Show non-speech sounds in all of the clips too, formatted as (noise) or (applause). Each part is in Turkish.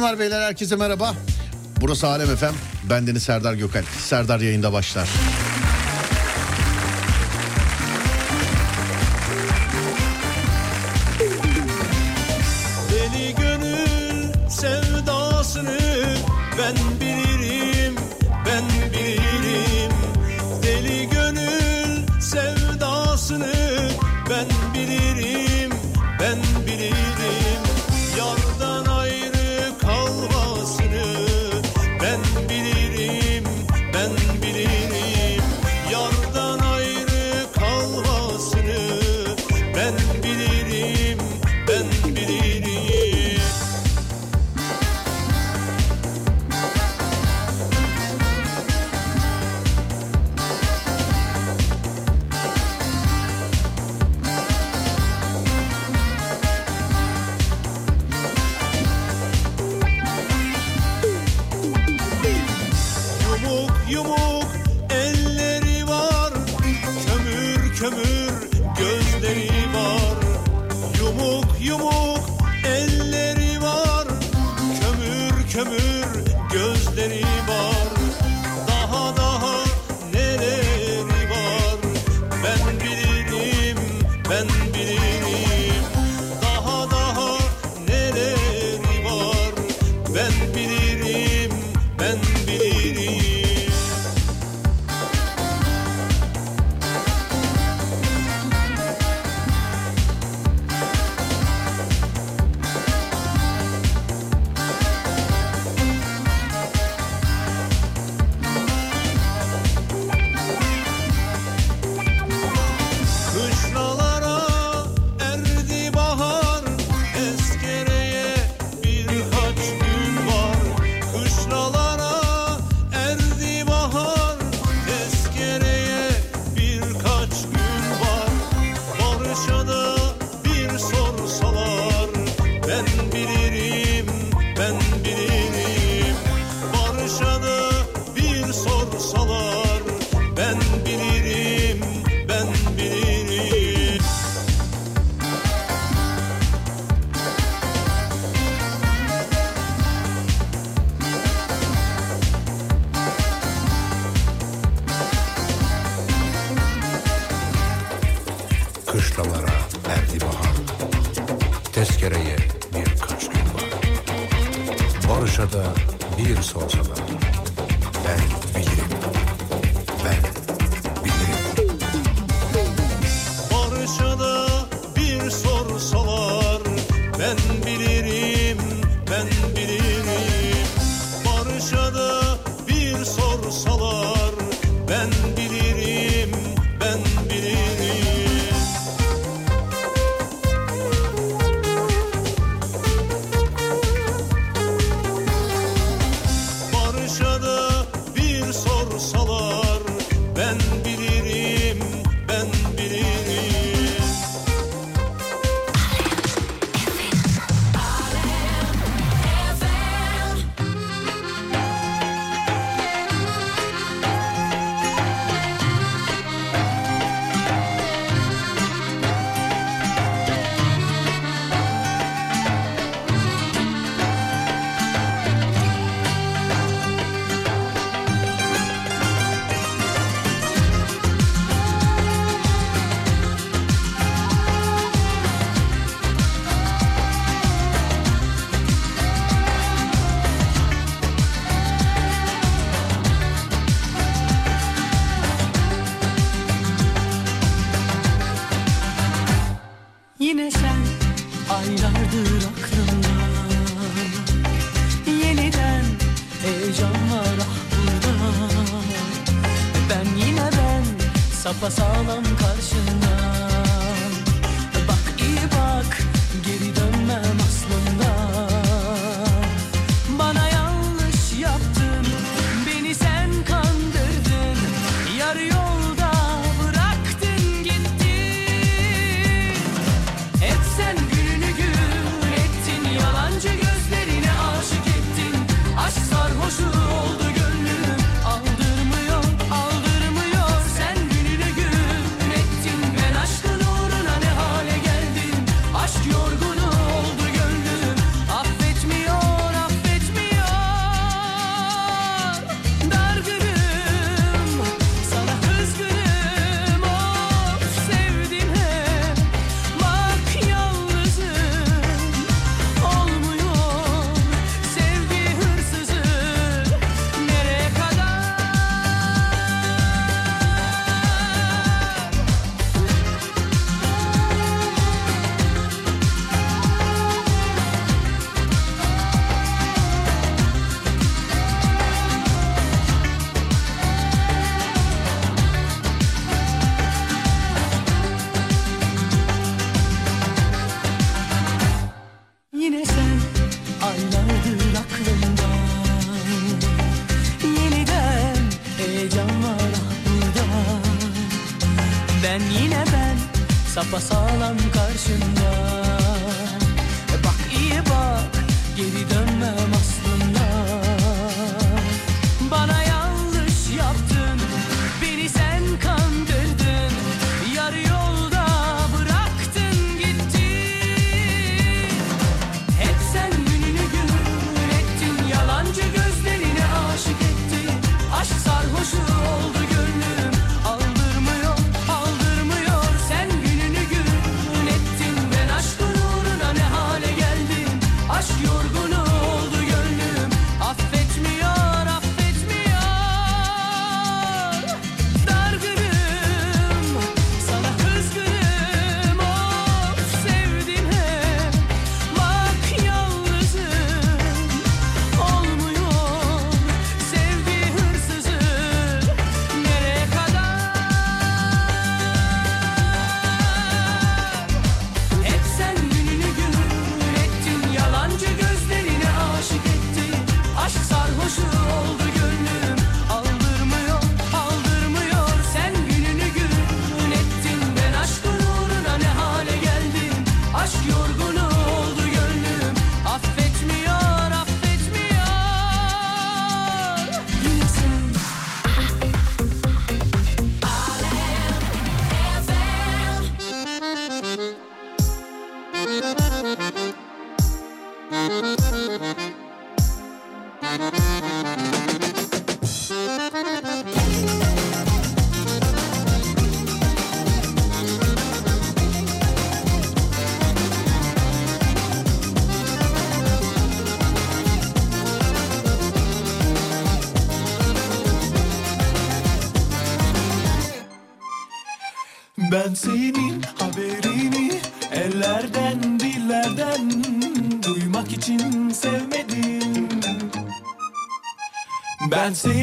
Hanımlar beyler herkese merhaba. Burası Alem Efem. Bendeniz Serdar Gökal. Serdar yayında başlar. Ben senin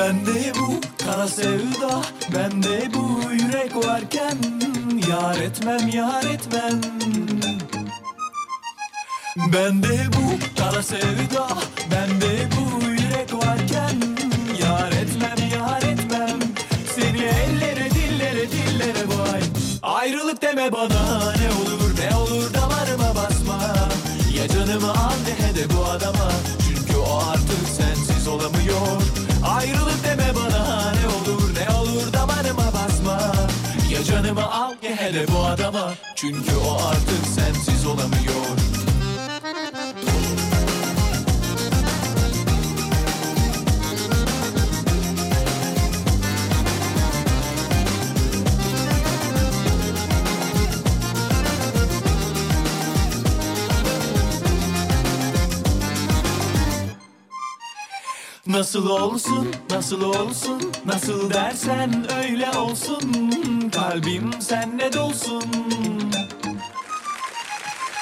Bende bu kara sevda, bende bu yürek varken Yar etmem, yar etmem. Bende bu kara sevda, bende bu yürek varken Yar etmem, yar etmem. Seni ellere, dillere, dillere vay Ayrılık deme bana ne olur, ne olur damarıma basma. Ya canımı al ne hede bu adama. Çünkü o artık sensiz olamıyor Ayrılık deme bana ne olur, ne olur damarıma basma. Ya canımı al ne hele bu adama. Çünkü o artık sensiz olamıyor Nasıl olsun, nasıl olsun, nasıl dersen öyle olsun. Kalbim senle dolsun.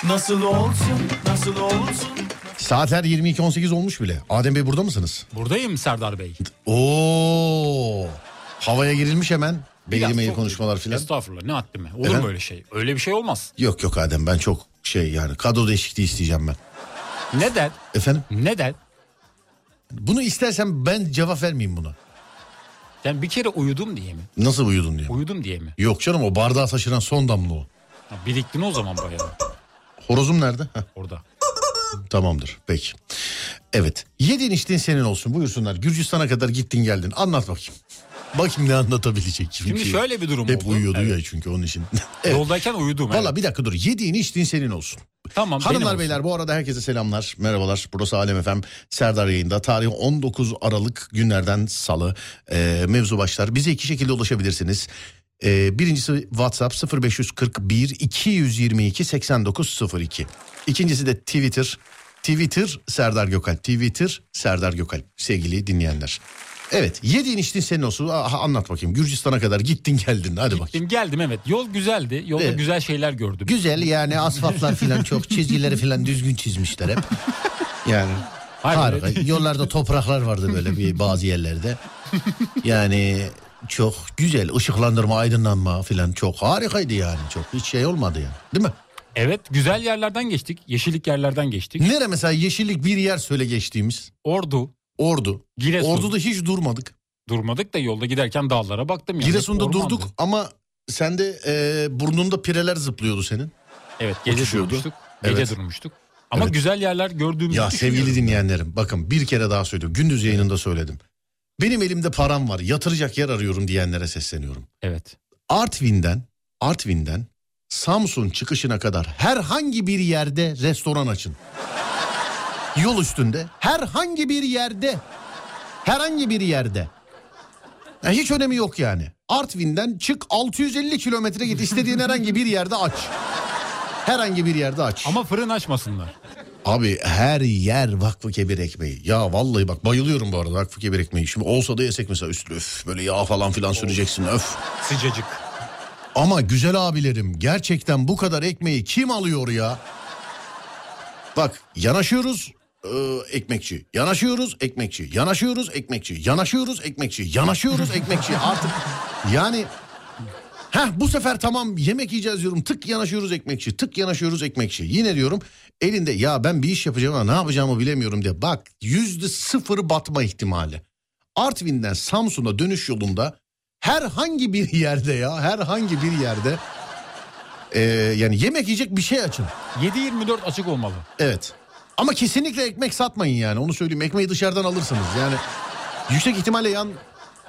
Nasıl olsun, nasıl olsun. Saatler 22.18 olmuş bile. Adem Bey burada mısınız? Buradayım Serdar Bey. Oo. Havaya girilmiş hemen. Beyli çok- konuşmalar filan. Estağfurullah ne haddime. Olur Efendim? mu öyle şey? Öyle bir şey olmaz. Yok yok Adem ben çok şey yani kadro değişikliği isteyeceğim ben. Neden? Efendim? Neden? Bunu istersen ben cevap vermeyeyim buna. Yani bir kere uyudum diye mi? Nasıl uyudun diye. Uyudum diye mi? Yok canım o bardağa taşıran son damla o. Ha, biriktin o zaman bayağı Horozum nerede? Heh, orada. tamamdır peki. Evet yediğin içtiğin senin olsun buyursunlar. Gürcistan'a kadar gittin geldin anlat bakayım. Bakayım ne anlatabilecek. Şimdi şöyle bir durum Hep oldu. uyuyordu Evet. ya çünkü onun için. (laughs) evet. Yoldayken uyudum. Valla evet. bir dakika dur. Yediğin içtiğin senin olsun. Tamam. Hanımlar beyler bu arada herkese selamlar. Merhabalar. Burası Alem Efem. Serdar yayında. Tarih 19 Aralık günlerden salı. Ee, mevzu başlar. Bize iki şekilde ulaşabilirsiniz. Ee, birincisi WhatsApp 0541 222 8902. İkincisi de Twitter. Twitter Serdar Gökal. Twitter Serdar Gökal. Sevgili dinleyenler. Evet yediğin içtiğin senin olsun. Aha, anlat bakayım. Gürcistan'a kadar gittin geldin. Hadi bakayım. Gittim geldim evet. Yol güzeldi. Yolda Evet. güzel şeyler gördüm. Güzel yani asfaltlar filan çok çizgileri filan düzgün çizmişler hep. Yani Hayır, harika. Yollarda topraklar vardı böyle bir bazı yerlerde. Yani çok güzel ışıklandırma aydınlanma filan çok harikaydı yani çok hiç şey olmadı yani değil mi? Evet güzel yerlerden geçtik. Yeşillik yerlerden geçtik. Nere mesela yeşillik bir yer söyle geçtiğimiz Ordu. Ordu. Giresun. Ordu'da hiç durmadık. Durmadık da yolda giderken dağlara baktım. Yani. Giresun'da Ormandı. durduk ama sende e, burnunda pireler zıplıyordu senin. Evet gece Uçuşuyordu. durmuştuk. Gece Evet. durmuştuk. Ama Evet. güzel yerler gördüğümüzü Ya sevgili dinleyenlerim bakın bir kere daha söylüyorum. Gündüz yayınında söyledim. Benim elimde param var yatıracak yer arıyorum diyenlere sesleniyorum. Evet. Artvin'den Artvin'den Samsun çıkışına kadar herhangi bir yerde restoran açın. Yol üstünde herhangi bir yerde herhangi bir yerde. Ya hiç önemi yok yani. Artvin'den çık 650 kilometre git istediğin herhangi bir yerde aç. Herhangi bir yerde aç. Ama fırın açmasınlar. Abi her yer vakfı kebir ekmeği. Ya vallahi bak bayılıyorum bu arada vakfı kebir ekmeği. Şimdi olsa da yesek mesela üstüne öf böyle yağ falan filan süreceksin öf. Sıcacık. Ama güzel abilerim gerçekten bu kadar ekmeği kim alıyor ya? Bak yanaşıyoruz e, ekmekçi, yanaşıyoruz ekmekçi, yanaşıyoruz ekmekçi, yanaşıyoruz ekmekçi, yanaşıyoruz ekmekçi. Artık yani Heh bu sefer tamam yemek yiyeceğiz diyorum. Tık yanaşıyoruz ekmekçi. Tık yanaşıyoruz ekmekçi. Yine diyorum elinde ya ben bir iş yapacağım ama ne yapacağımı bilemiyorum diye. Bak yüzde sıfır batma ihtimali. Artvin'den Samsun'a dönüş yolunda herhangi bir yerde ya herhangi bir yerde e, yani yemek yiyecek bir şey açın. 7-24 açık olmalı. Evet. Ama kesinlikle ekmek satmayın yani onu söyleyeyim. Ekmeği dışarıdan alırsınız yani. Yüksek ihtimalle yan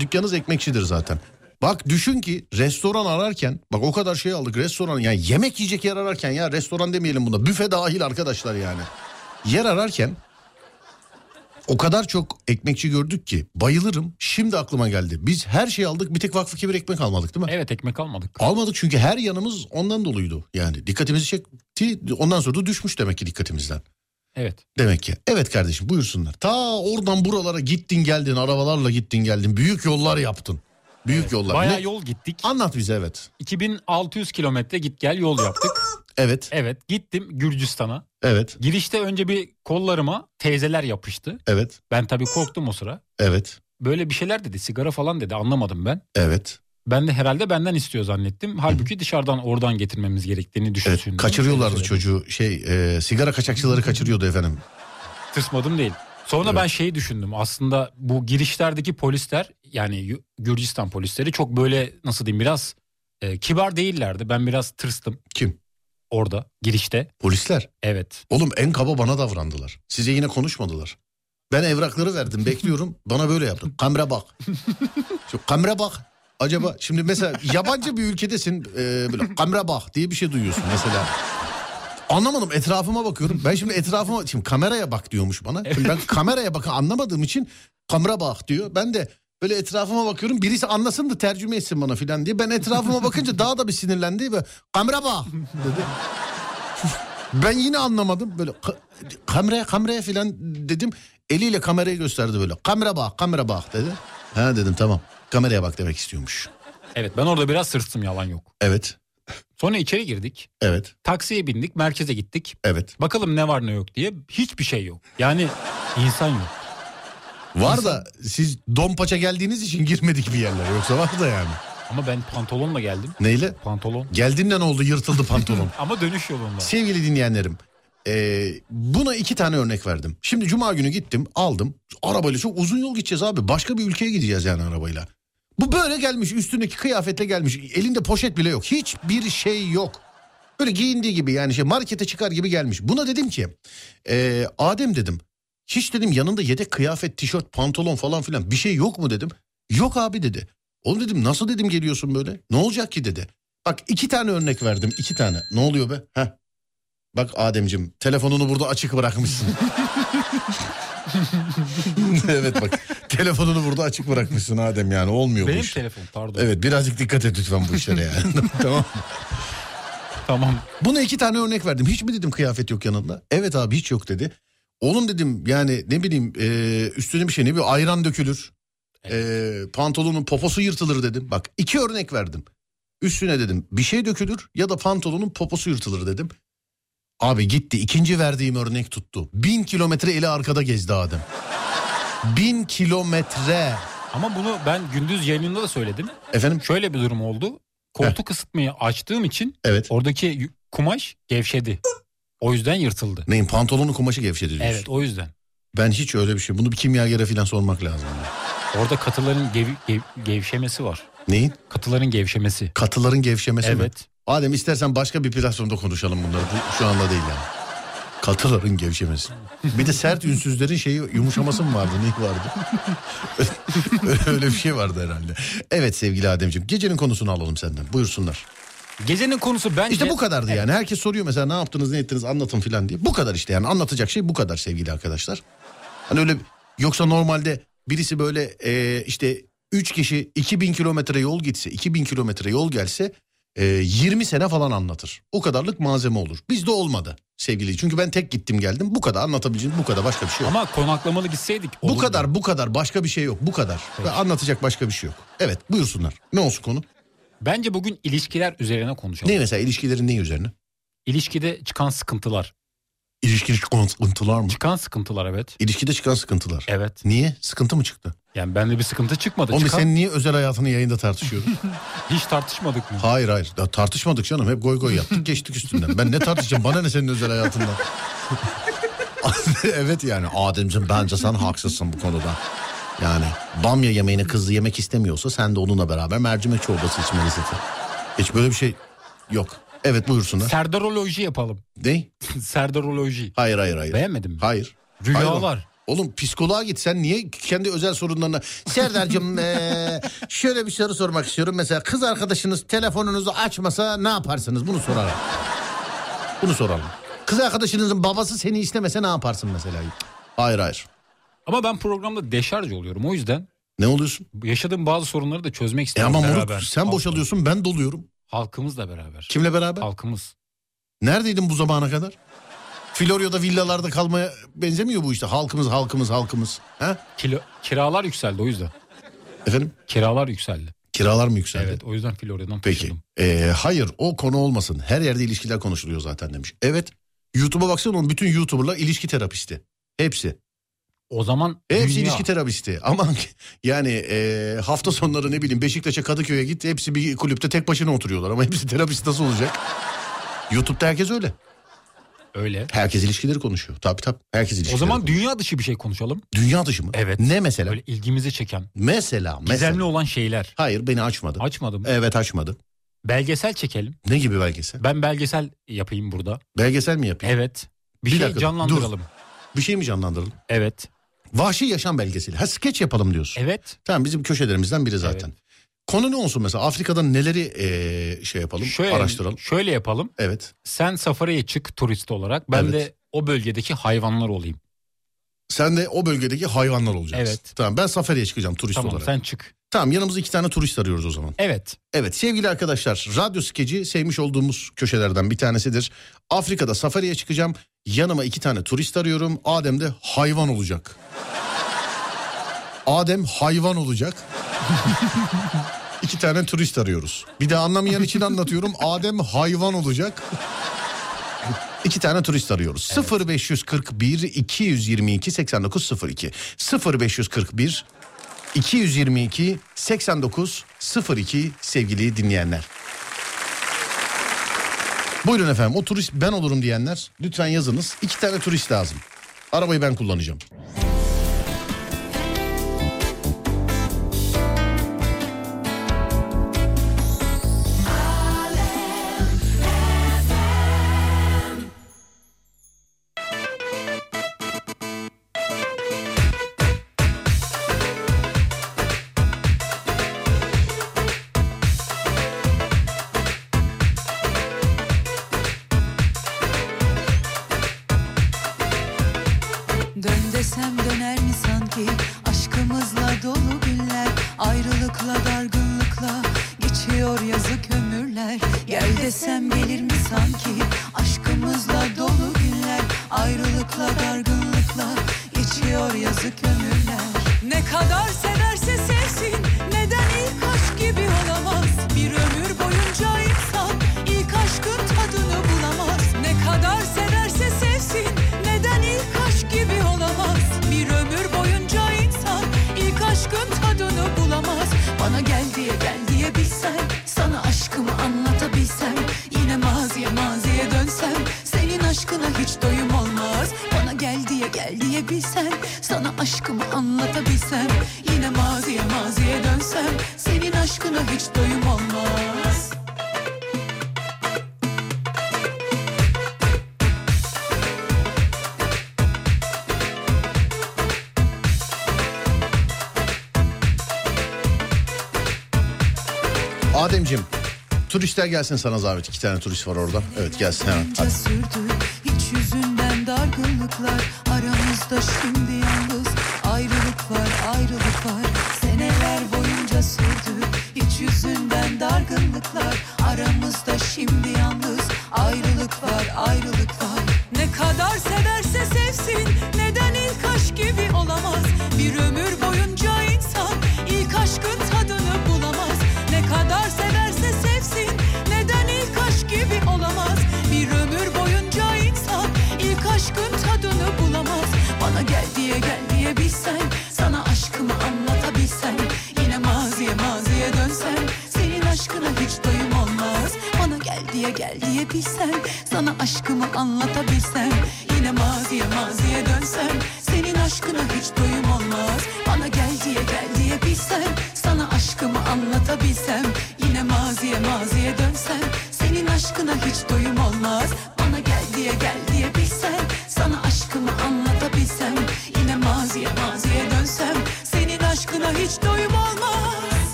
dükkanınız ekmekçidir zaten. Bak düşün ki restoran ararken bak o kadar şey aldık restoran yani yemek yiyecek yer ararken ya restoran demeyelim buna büfe dahil arkadaşlar yani. Yer ararken o kadar çok ekmekçi gördük ki bayılırım şimdi aklıma geldi. Biz her şeyi aldık bir tek vakfı kebir ekmek almadık değil mi? Evet ekmek almadık. Almadık çünkü her yanımız ondan doluydu. Yani dikkatimizi çekti ondan sonra da düşmüş demek ki dikkatimizden. Evet. Demek ki. Evet kardeşim buyursunlar. Ta oradan buralara gittin geldin arabalarla gittin geldin. Büyük yollar yaptın. Büyük yollar. Bayağı Ne- yol gittik. Anlat bize evet. 2600 kilometre git gel yol yaptık. Evet. Evet gittim Gürcistan'a. Evet. Girişte önce bir kollarıma teyzeler yapıştı. Evet. Ben tabii korktum o sıra. Evet. Böyle bir şeyler dedi sigara falan dedi anlamadım ben. Evet. Ben de herhalde benden istiyor zannettim. Halbuki dışarıdan oradan getirmemiz gerektiğini evet. düşünsün. Kaçırıyorlardı çocuğu. Şey e, sigara kaçakçıları kaçırıyordu efendim. Tırsmadım değil. Sonra Evet. ben şeyi düşündüm. Aslında bu girişlerdeki polisler yani Gürcistan polisleri çok böyle nasıl diyeyim biraz e, kibar değillerdi. Ben biraz tırstım Kim? orada girişte. Polisler. Evet. Oğlum en kaba bana davrandılar. Size yine konuşmadılar. Ben evrakları verdim bekliyorum. Bana böyle yaptı. Kamera bak. (laughs) Şu kamera bak. Acaba şimdi mesela yabancı bir ülkedesin e, böyle kamera bak diye bir şey duyuyorsun mesela. Anlamadım etrafıma bakıyorum. Ben şimdi etrafıma şimdi kameraya bak diyormuş bana. Şimdi ben kameraya bakın anlamadığım için kamera bak diyor. Ben de böyle etrafıma bakıyorum. Birisi anlasın da tercüme etsin bana filan diye. Ben etrafıma bakınca daha da bir sinirlendi ve kamera bak dedi. Ben yine anlamadım. Böyle ka- kameraya kameraya filan dedim. Eliyle kamerayı gösterdi böyle. Kamera bak kamera bak dedi. Ha dedim tamam. Kameraya bak demek istiyormuş. Evet ben orada biraz sırstım yalan yok. Evet. Sonra içeri girdik. Evet. Taksiye bindik merkeze gittik. Evet. Bakalım ne var ne yok diye hiçbir şey yok. Yani insan yok. Var da siz don paça geldiğiniz için girmedik bir yerlere. Yoksa var da yani. Ama ben pantolonla geldim. Neyle? Pantolon. Geldiğinde ne oldu? Yırtıldı pantolon. (laughs) Ama dönüş yolunda. Sevgili dinleyenlerim. e, buna iki tane örnek verdim. Şimdi cuma günü gittim aldım. Arabayla çok uzun yol gideceğiz abi. Başka bir ülkeye gideceğiz yani arabayla. Bu böyle gelmiş üstündeki kıyafetle gelmiş. Elinde poşet bile yok. Hiçbir şey yok. Böyle giyindiği gibi yani şey markete çıkar gibi gelmiş. Buna dedim ki e, Adem dedim. Hiç dedim yanında yedek kıyafet, tişört, pantolon falan filan bir şey yok mu dedim. Yok abi dedi. Oğlum dedim nasıl dedim geliyorsun böyle? Ne olacak ki dedi. Bak iki tane örnek verdim iki tane. Ne oluyor be? Heh. Bak Ademcim telefonunu burada açık bırakmışsın. (laughs) evet bak telefonunu burada açık bırakmışsın Adem yani olmuyor bu Benim iş. telefon pardon. Evet birazcık dikkat et lütfen bu işlere yani. (laughs) tamam. Tamam. Buna iki tane örnek verdim. Hiç mi dedim kıyafet yok yanında? Evet abi hiç yok dedi. Oğlum dedim yani ne bileyim e, üstüne bir şey ne bir ayran dökülür. E, pantolonun poposu yırtılır dedim. Bak iki örnek verdim. Üstüne dedim bir şey dökülür ya da pantolonun poposu yırtılır dedim. Abi gitti ikinci verdiğim örnek tuttu. Bin kilometre eli arkada gezdi Adem. Bin kilometre. Ama bunu ben gündüz yayınında da söyledim. Efendim Şöyle bir durum oldu. Koltuk ısıtmayı açtığım için evet. oradaki kumaş gevşedi. O yüzden yırtıldı. Neyin pantolonun kumaşı gevşedi diyorsun. Evet o yüzden. Ben hiç öyle bir şey. Bunu bir kimyagere falan sormak lazım. Orada katıların gev- gev- gevşemesi var. Neyin? Katıların gevşemesi. Katıların gevşemesi mi? Evet. Adem istersen başka bir platformda konuşalım bunları. Bu şu anda değil yani. Katıların gevşemesi. Bir de sert ünsüzlerin şeyi yumuşaması mı vardı? Ne vardı? (laughs) Öyle bir şey vardı herhalde. Evet sevgili Ademciğim. Gecenin konusunu alalım senden. Buyursunlar. Gecenin konusu bence... İşte bu kadardı yani. Herkes soruyor mesela ne yaptınız ne ettiniz anlatın filan diye. Bu kadar işte yani anlatacak şey bu kadar sevgili arkadaşlar. Hani öyle yoksa normalde birisi böyle e, işte 3 kişi 2000 kilometre yol gitse 2000 kilometre yol gelse e, 20 sene falan anlatır. O kadarlık malzeme olur. Bizde olmadı sevgili. Çünkü ben tek gittim geldim. Bu kadar anlatabileceğim bu kadar başka bir şey yok. Ama konaklamalı gitseydik. bu olurdu. kadar bu kadar başka bir şey yok. Bu kadar. Ve anlatacak başka bir şey yok. Evet buyursunlar. Ne olsun konu? Bence bugün ilişkiler üzerine konuşalım. Ne mesela ilişkilerin ne üzerine? İlişkide çıkan sıkıntılar. İlişkide çıkan sıkıntılar mı? Çıkan sıkıntılar evet. İlişkide çıkan sıkıntılar. Evet. Niye? Sıkıntı mı çıktı? Yani bende bir sıkıntı çıkmadı. Oğlum Çıkan... sen niye özel hayatını yayında tartışıyoruz? (laughs) Hiç tartışmadık mı? hayır hayır. Ya tartışmadık canım. Hep goy goy yaptık geçtik üstünden. Ben ne tartışacağım? Bana ne senin özel hayatından? (laughs) evet yani Ademciğim bence sen haksızsın bu konuda. Yani bamya yemeğini kızı yemek istemiyorsa sen de onunla beraber mercimek çorbası içmelisin. Hiç böyle bir şey yok. Evet buyursunlar. Serdaroloji yapalım. Ne? (laughs) Serdaroloji. Hayır hayır hayır. Beğenmedin mi? Hayır. Hayır oğlum. Rüyalar. Oğlum psikoloğa git sen niye kendi özel sorunlarına... Serdar'cığım (laughs) eee, şöyle bir soru sormak istiyorum. Mesela kız arkadaşınız telefonunuzu açmasa ne yaparsınız? Bunu soralım. Bunu soralım. Kız arkadaşınızın babası seni istemese ne yaparsın mesela? Hayır hayır. Ama ben programda deşarj oluyorum. O yüzden Ne oluyorsun? yaşadığım bazı sorunları da çözmek E istiyorum ama beraber. moruk sen boşalıyorsun ben doluyorum. Halkımızla beraber. Kimle beraber? Halkımız. Neredeydin bu zamana kadar? Florya'da villalarda kalmaya benzemiyor bu işte. Halkımız halkımız halkımız. Ha? Kilo, kiralar yükseldi o yüzden. Efendim? Kiralar yükseldi. Kiralar mı yükseldi? Evet o yüzden Florya'dan Peki. Ee, hayır o konu olmasın. Her yerde ilişkiler konuşuluyor zaten demiş. Evet. YouTube'a baksana onun bütün YouTuber'lar ilişki terapisti. Hepsi. O zaman Hepsi dünya, ilişki terapisti. (laughs) Ama yani e, hafta sonları ne bileyim Beşiktaş'a Kadıköy'e git. Hepsi bir kulüpte tek başına oturuyorlar. Ama hepsi (laughs) terapist nasıl olacak? YouTube'da herkes öyle. öyle. Herkes ilişkileri konuşuyor. Tabii tabii. Herkes ilişkileri O zaman konuşuyor. dünya dışı bir şey konuşalım. Dünya dışı mı? Evet. Ne mesela? Böyle ilgimizi çeken, Mesela. gizemli mesela. olan şeyler. Hayır beni açmadı. Açmadım. Evet açmadı. Belgesel çekelim. Ne gibi belgesel? Ben belgesel yapayım burada. Belgesel mi yapayım? Evet. Bir, Bir şey dakika, canlandıralım. Bir şey mi canlandıralım? Evet. Vahşi yaşam belgeseli. Ha skeç yapalım diyorsun. Evet. Tamam bizim köşelerimizden biri zaten. Konu ne olsun mesela Afrika'da neleri eee, şey yapalım Şöyle, araştıralım. Şöyle yapalım. Evet. Sen safariye çık turist olarak. Ben Evet. de o bölgedeki hayvanlar olayım. Sen de o bölgedeki hayvanlar olacaksın. Evet. Tamam ben safariye çıkacağım turist Tamam olarak. sen çık. Tamam yanımızda iki tane turist arıyoruz o zaman. Evet. Evet sevgili arkadaşlar radyo skeci sevmiş olduğumuz köşelerden bir tanesidir. Afrika'da safariye çıkacağım. Yanıma iki tane turist arıyorum. Adem de hayvan olacak. Adem hayvan olacak. (laughs) iki tane turist arıyoruz. Bir de anlamayan için anlatıyorum. Adem hayvan olacak. İki tane turist arıyoruz. 0541 222 8902 0541 222 89 02 sevgili dinleyenler. Buyurun efendim o turist ben olurum diyenler lütfen yazınız. İki tane turist lazım. Arabayı ben kullanacağım. Turistler gelsin sana zahmet. İki tane turist var orada. Evet gelsin hemen. Sürdü hiç yüzünden dargınlıklar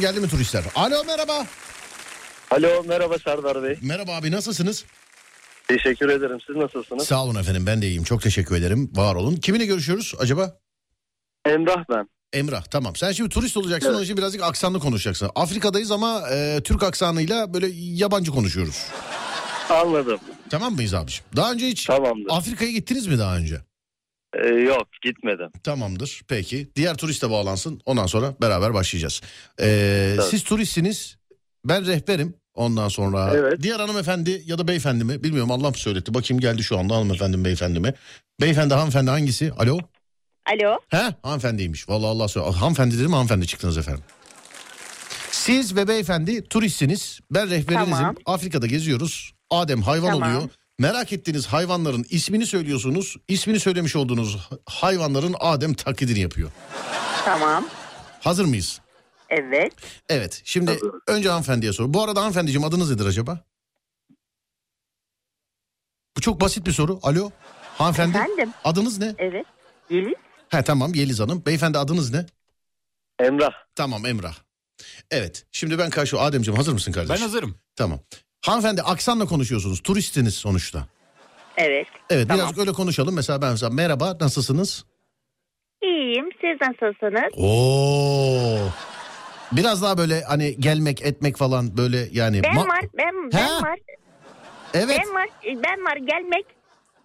Bakalım geldi mi turistler? Alo merhaba. Alo merhaba Serdar Bey. Merhaba abi nasılsınız? Teşekkür ederim. Siz nasılsınız? Sağ olun efendim ben de iyiyim. Çok teşekkür ederim. Var olun. Kiminle görüşüyoruz acaba? Emrah ben. Emrah tamam. Sen şimdi turist olacaksın. Evet. Onun için birazcık aksanlı konuşacaksın. Afrika'dayız ama e, Türk aksanıyla böyle yabancı konuşuyoruz. Anladım. Tamam mıyız abiciğim? Daha önce hiç Tamamdır. Afrika'ya gittiniz mi daha önce? Ee, yok gitmedim. Tamamdır. Peki. Diğer turist de bağlansın. Ondan sonra beraber başlayacağız. Ee, Tabii. siz turistsiniz. Ben rehberim. Ondan sonra Evet. diğer hanımefendi ya da beyefendi mi bilmiyorum Allah mı söyletti. Bakayım geldi şu anda hanımefendi mi beyefendi mi? Beyefendi hanımefendi hangisi? Alo? Alo. He hanımefendiymiş. Vallahi Allah söyle. Hanımefendi dedim hanımefendi çıktınız efendim. Siz ve beyefendi turistsiniz. Ben rehberinizim. Tamam. Afrika'da geziyoruz. Adem hayvan Tamam. oluyor. Merak ettiğiniz hayvanların ismini söylüyorsunuz. İsmini söylemiş olduğunuz hayvanların Adem taklidini yapıyor. Tamam. Hazır mıyız? Evet. Evet. Şimdi Hazırız. önce hanımefendiye sor. Bu arada hanımefendiciğim adınız nedir acaba? Bu çok basit bir soru. Alo. Hanımefendi. Efendim? Adınız ne? Evet. Yeliz. He tamam Yeliz Hanım. Beyefendi adınız ne? Emrah. Tamam Emrah. Evet. Şimdi ben karşı Ademciğim hazır mısın kardeşim? Ben hazırım. Tamam. Hanımefendi aksanla konuşuyorsunuz. Turistsiniz sonuçta. Evet. Evet Tamam. biraz öyle konuşalım. Mesela ben mesela merhaba nasılsınız? İyiyim. Siz nasılsınız? Oo. Biraz daha böyle hani gelmek etmek falan böyle yani. Ben ma- var. Ben, He? ben var. Evet Ben var. Ben var. Gelmek.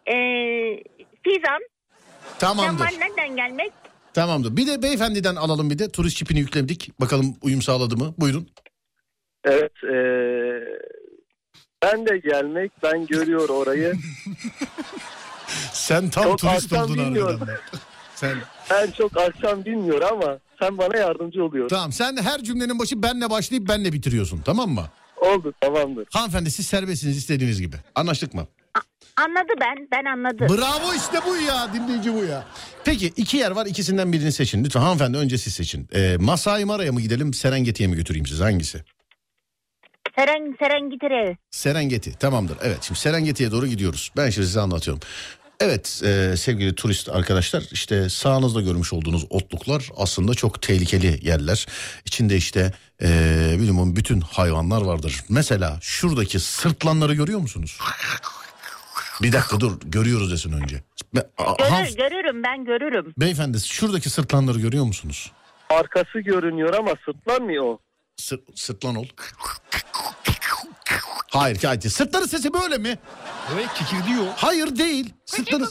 Ee, Fizan. Ben tamamdır. var. Nereden gelmek? Tamamdır. Bir de beyefendiden alalım bir de. Turist çipini yükledik. Bakalım uyum sağladı mı? Buyurun. Evet. ee, ben de gelmek. Ben görüyor orayı. (laughs) Sen tam Çok turist oldun bilmiyorum. (laughs) Sen Ben çok akşam bilmiyor ama sen bana yardımcı oluyorsun. tamam sen her cümlenin başı benle başlayıp benle bitiriyorsun tamam mı? Oldu tamamdır. Hanımefendi siz serbestsiniz istediğiniz gibi. Anlaştık mı? Anladı ben. Ben anladım. Bravo işte bu ya dinleyici bu ya. Peki iki yer var ikisinden birini seçin. Lütfen hanımefendi önce siz seçin. Ee, Masai Mara'ya mı gidelim Serengeti'ye mi götüreyim siz hangisi? Seren, Serengeti. Serengeti tamamdır. Evet şimdi Serengeti'ye doğru gidiyoruz. Ben şimdi size anlatıyorum. Evet e, sevgili turist arkadaşlar işte sağınızda görmüş olduğunuz otluklar aslında çok tehlikeli yerler. İçinde işte e, bilmiyorum bütün hayvanlar vardır. Mesela şuradaki sırtlanları görüyor musunuz? Bir dakika dur görüyoruz desin önce. Görür, hanf- görürüm ben görürüm. beyefendi şuradaki sırtlanları görüyor musunuz? Arkası görünüyor ama sırtlanmıyor. Sır, sırtlan ol. Hayır hayır. Sırtların sesi böyle mi? Evet kikirdiyor. Hayır değil. Sırtları...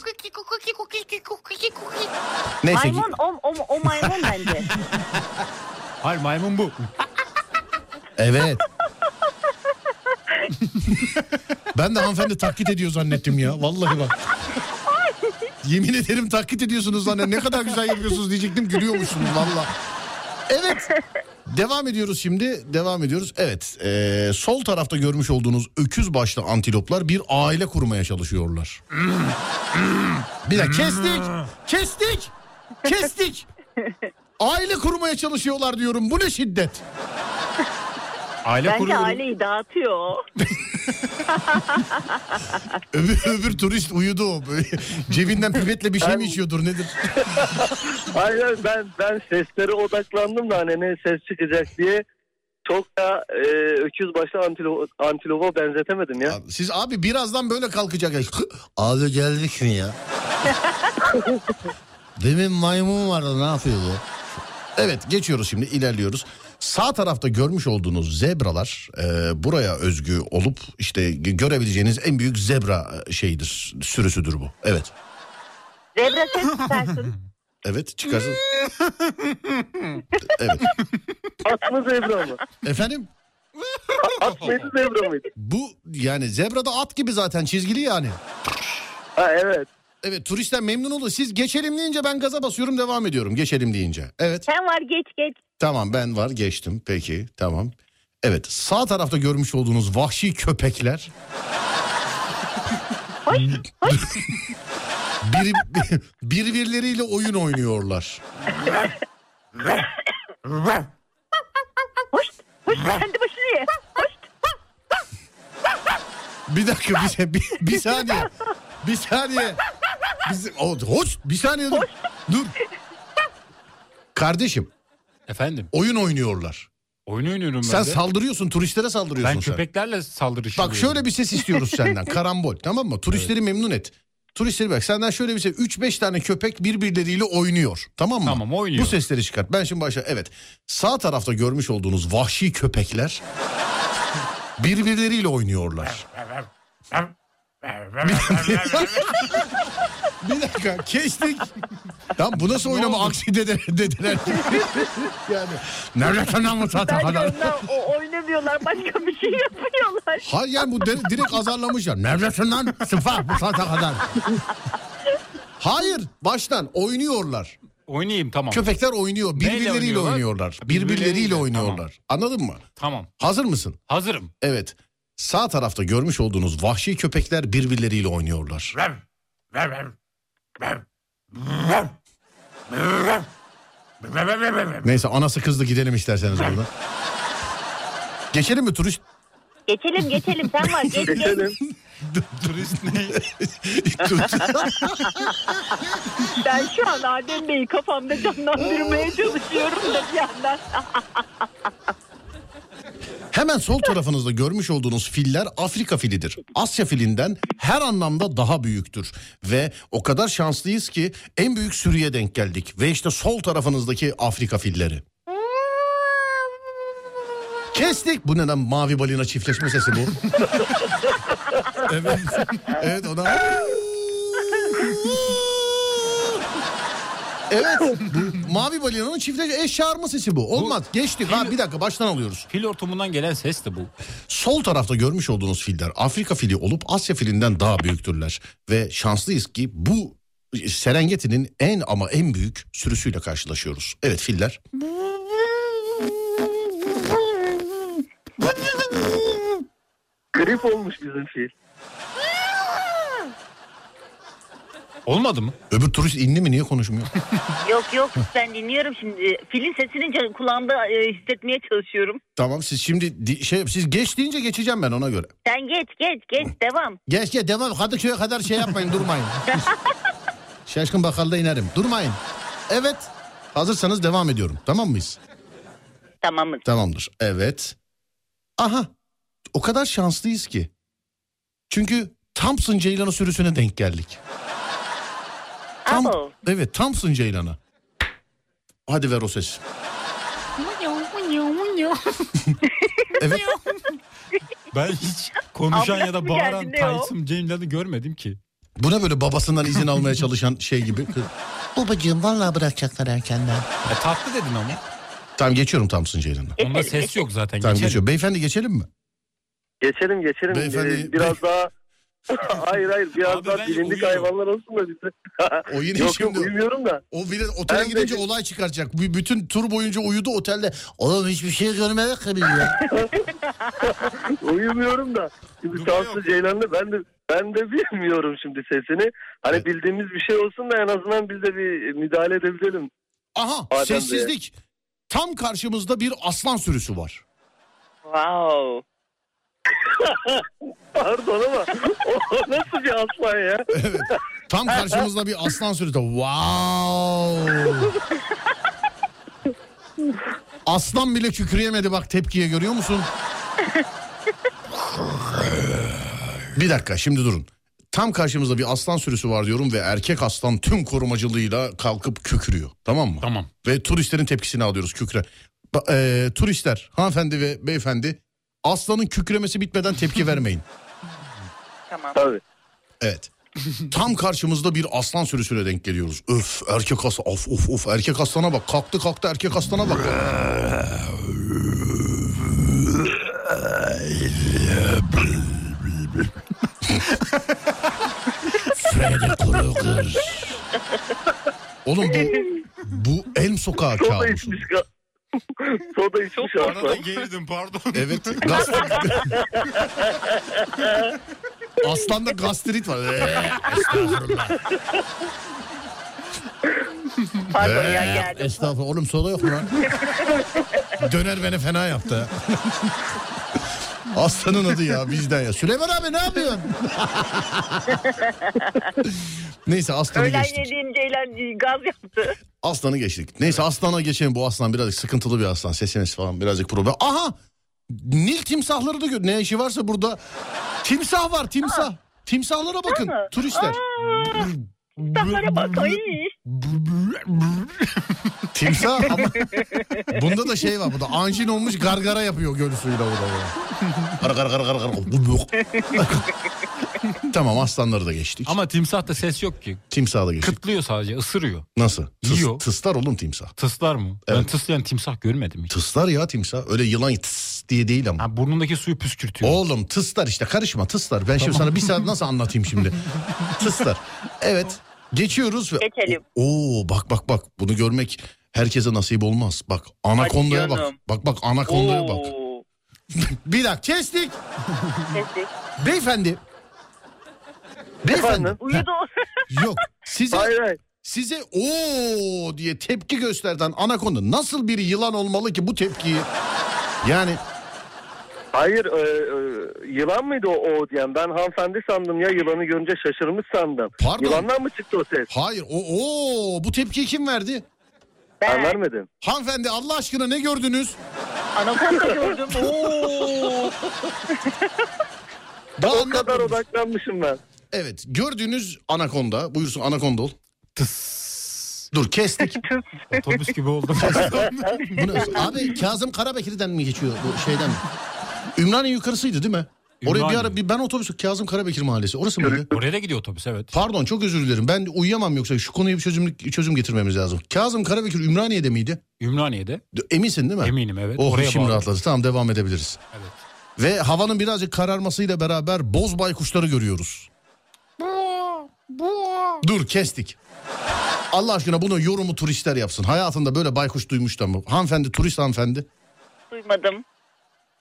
Neyse. Maymun o, o, o maymun bence. Hayır maymun bu. Evet. ben de hanımefendi taklit ediyor zannettim ya. Vallahi bak. Yemin ederim taklit ediyorsunuz zannettim. Ne kadar güzel yapıyorsunuz diyecektim. Gülüyormuşsunuz valla. Evet. Devam ediyoruz şimdi. Devam ediyoruz. Evet. eee, sol tarafta görmüş olduğunuz öküz başlı antiloplar bir aile kurmaya çalışıyorlar. (laughs) bir dakika kestik. Kestik. Kestik. (laughs) Aile kurmaya çalışıyorlar diyorum. Bu ne şiddet? Aile Bence kuruyorum. aileyi dağıtıyor. (laughs) Öbür, öbür turist uyudu o. Böyle cebinden pipetle bir şey mi içiyordur nedir? (laughs) Hayır ben ben seslere odaklandım da hani ne ses çıkacak diye. Çok da e, öküz başı antilo, antilopa benzetemedim ya. Siz abi birazdan böyle kalkacak. (laughs) Abi geldik mi ya? Demin maymun vardı ne yapıyordu? Evet geçiyoruz şimdi ilerliyoruz. Sağ tarafta görmüş olduğunuz zebralar e, buraya özgü olup işte gö- görebileceğiniz en büyük zebra e, şeyidir sürüsüdür bu. Evet. Zebra ses çıkarsın. (laughs) Evet çıkarsın. evet. At mı zebra mı? Efendim At mıydı zebra mıydı? bu yani zebra da at gibi zaten çizgili yani. Ha evet. Evet turistler memnun oldu. Siz geçelim deyince ben gaza basıyorum devam ediyorum. Geçelim deyince. Evet Sen var geç geç. Tamam ben var geçtim. Peki tamam. Evet sağ tarafta görmüş olduğunuz vahşi köpekler. (laughs) bir, birbirleriyle oyun oynuyorlar. Hoş. Hoş. Kendi başına ye. Hoş. Bir dakika bir, bir, bir saniye. Bir saniye. Biz, o, hoş bir saniye dur. Dur. Kardeşim Efendim oyun oynuyorlar. oyun oynuyorum ben Sen de. saldırıyorsun turistlere saldırıyorsun ben sen. köpeklerle saldırışıyorum. Bak şöyle bir ses istiyoruz (laughs) senden. Karambol tamam mı? Turistleri memnun et. Turistleri bak senden şöyle bir şey. 3-5 tane köpek birbirleriyle oynuyor. Tamam mı? Tamam, oynuyor. Bu sesleri çıkart. Ben şimdi başla. Evet. Sağ tarafta görmüş olduğunuz vahşi köpekler (laughs) birbirleriyle oynuyorlar. (laughs) bir dakika kestik. Tamam bu nasıl oynama aksi dediler. dediler. (laughs) yani. Nerede mı sata Bence kadar? oynamıyorlar. Başka bir şey yapıyorlar. Hayır yani bu de- direkt azarlamışlar. Neredesin lan? Sıfır bu saate kadar. Hayır baştan oynuyorlar. Oynayayım tamam. Köpekler oynuyor. Birbirleriyle oynuyorlar? oynuyorlar. Birbirleriyle, Birbirleriyle tamam. oynuyorlar. Anladın mı? Tamam Hazır mısın? hazırım. Evet. Sağ tarafta görmüş olduğunuz vahşi köpekler birbirleriyle oynuyorlar. Neyse anası kızdı gidelim isterseniz buradan. Geçelim mi turist? Geçelim geçelim. Sen var geç geç. Geçelim. (laughs) Turist ne? (laughs) Ben şu an Adem Bey'i kafamda canlandırmaya çalışıyorum da bir yandan. (laughs) Hemen sol tarafınızda görmüş olduğunuz filler Afrika filidir. Asya filinden her anlamda daha büyüktür. Ve o kadar şanslıyız ki en büyük sürüye denk geldik. Ve işte sol tarafınızdaki Afrika filleri. Kestik. Bu neden mavi balina çiftleşme sesi bu? (laughs) evet. Evet o da. (laughs) Evet. Bu (laughs) mavi balinanın çiftleşme eş çağırma sesi bu. Olmaz. Geçtik. Ha bir dakika baştan alıyoruz. Fil hortumundan gelen ses de bu. Sol tarafta görmüş olduğunuz filler Afrika fili olup Asya filinden daha büyüktürler. Ve şanslıyız ki bu Serengeti'nin en ama en büyük sürüsüyle karşılaşıyoruz. Evet filler. Grip olmuş bizim fil. Olmadı mı? Öbür turist indi mi niye konuşmuyor? (laughs) Yok yok ben dinliyorum şimdi. Filin sesini kulağımda e, hissetmeye çalışıyorum. tamam siz şimdi di- şey siz geç deyince geçeceğim ben ona göre. Sen geç geç geç devam. Geç geç devam Kadıköy'e kadar şey yapmayın durmayın. (laughs) Şaşkın bakkalda inerim durmayın. Evet hazırsanız devam ediyorum tamam mıyız? Tamamız. Tamamdır. Evet. Aha. O kadar şanslıyız ki. Çünkü Thompson Ceylanı sürüsüne denk geldik. Tam, Abo. evet Thompson Ceylanı. Hadi ver o ses. evet. Ben hiç konuşan ya da bağıran geldi, ne o? Tyson Ceylan'ı görmedim ki. Bu ne böyle babasından izin almaya çalışan şey gibi. Babacığım vallahi bırakacaklar erkenden. E, tatlı dedin ama. Tamam geçiyorum Thompson Ceylan'ı. Onda ses yok zaten. Tamam geçiyorum. Beyefendi geçelim mi? Geçelim geçelim. Beyefendi- Ee, biraz daha (laughs) hayır hayır biraz Abi daha ben bilindik uyuyorum. hayvanlar olsun da bize. O yine (laughs) yok şimdi- yok uyumuyorum da. O bir de otele Ben de- gidince olay çıkaracak. B- Bütün tur boyunca uyudu otelde. Oğlum hiçbir şey görmedik ki biz ya. (laughs) Uyumuyorum da. Şimdi yok. Ceylan'da ben de ben de bilmiyorum şimdi sesini. Hani Evet. bildiğimiz bir şey olsun da en azından biz de bir müdahale edebilelim. Aha Adem sessizlik. Tam karşımızda bir aslan sürüsü var. Wow. Pardon ama o nasıl bir aslan ya? Evet. Tam karşımızda bir aslan sürüsü. Wow. Aslan bile kükreyemedi bak tepkiye görüyor musun? Bir dakika şimdi durun. Tam karşımızda bir aslan sürüsü var diyorum ve erkek aslan tüm korumacılığıyla kalkıp kükrüyor. Tamam mı? Tamam. Ve turistlerin tepkisini alıyoruz kükre. Ba- e, turistler, hanımefendi ve beyefendi aslanın kükremesi bitmeden tepki (laughs) vermeyin. Tamam. Tabii. Evet. Tam karşımızda bir aslan sürüsüne denk geliyoruz. Öf erkek aslan of of of erkek aslana bak. Kalktı kalktı erkek aslana bak. Freddy Krueger Oğlum bu, bu Elm sokağı kabusu. (laughs) Soda içmiş Arada aslan. gerildim pardon. Evet. (laughs) Gastrit. Aslanda gastrit var. Ee, estağfurullah. Pardon ya geldim. Estağfurullah. Oğlum soda yok mu lan? (laughs) Döner beni fena yaptı. Ha. Aslanın adı ya bizden ya. Süleyman abi ne yapıyorsun? Neyse aslanı Öğlen geçtik. yediğim ceylan gaz yaptı. Aslanı geçtik. Neyse aslana geçelim. Bu aslan birazcık sıkıntılı bir aslan. Sesiniz falan birazcık problem. Aha! Nil timsahları da gör. Ne işi varsa burada. Timsah var timsah. Timsahlara bakın Aa, Saflara bak. Ay. Timsah ama bunda da şey var. Burada anjin olmuş gargara yapıyor göl suyuyla bu da. böyle. Gar gar gar gar gar. Tamam aslanları da geçtik. Ama timsahta ses yok ki. Timsahı da geçtik. Kıtlıyor sadece ısırıyor. Nasıl? Tıs, Yiyor. Tıslar oğlum timsah. Tıslar mı? Ben Evet. tıslayan timsah görmedim hiç. Tıslar ya timsah. Öyle yılan tıs diye değil ama. Ha, burnundaki suyu püskürtüyor. Oğlum tıslar işte karışma tıslar. Ben şimdi sana bir saat nasıl anlatayım şimdi? (laughs) tıslar. Evet geçiyoruz. Ve... Geçelim. Oo bak bak bak bunu görmek herkese nasip olmaz. Bak anakondaya bak. Bak bak anakondaya bak. Oo. (laughs) Bir dakika kestik. Kestik. Beyefendi. Beyefendi. Efendim? Uyudu. Yok size Hayır hayır. size o diye tepki gösterden anakonda nasıl bir yılan olmalı ki bu tepkiyi yani Hayır e, e, yılan mıydı o, o diyen? Ben hanımefendi sandım ya yılanı görünce şaşırmış sandım. Pardon. Yılandan mı çıktı o ses? hayır o o bu tepkiyi kim verdi? Ben Ben vermedim. Hanımefendi Allah aşkına ne gördünüz? anakonda gördüm. (laughs) Oo. Daha O kadar odaklanmışım ben. Evet gördüğünüz anakonda buyursun anakonda ol. Tıs. Dur kestik. (laughs) Otobüs gibi oldum. (laughs) Bu ne? Abi Kazım Karabekir'den mi geçiyor bu şeyden mi? Ümraniye yukarısıydı değil mi? Oraya bir Ümraniye. ara bir ben otobüs Kazım Karabekir mahallesi. Orası mıydı? Oraya da gidiyor otobüs evet. Pardon çok özür dilerim. Ben uyuyamam yoksa şu konuya bir çözüm çözüm getirmemiz lazım. Kazım Karabekir Ümraniye'de miydi? Ümraniye'de. Eminsin değil mi? Eminim evet. Oh Oraya içim bağlı. rahatladı. Tamam devam edebiliriz. Evet. Ve havanın birazcık kararmasıyla beraber boz baykuşları görüyoruz. Dur kestik. Allah aşkına bunu yorumu turistler yapsın. Hayatında böyle baykuş duymuş da mı? Hanımefendi turist hanımefendi. Duymadım.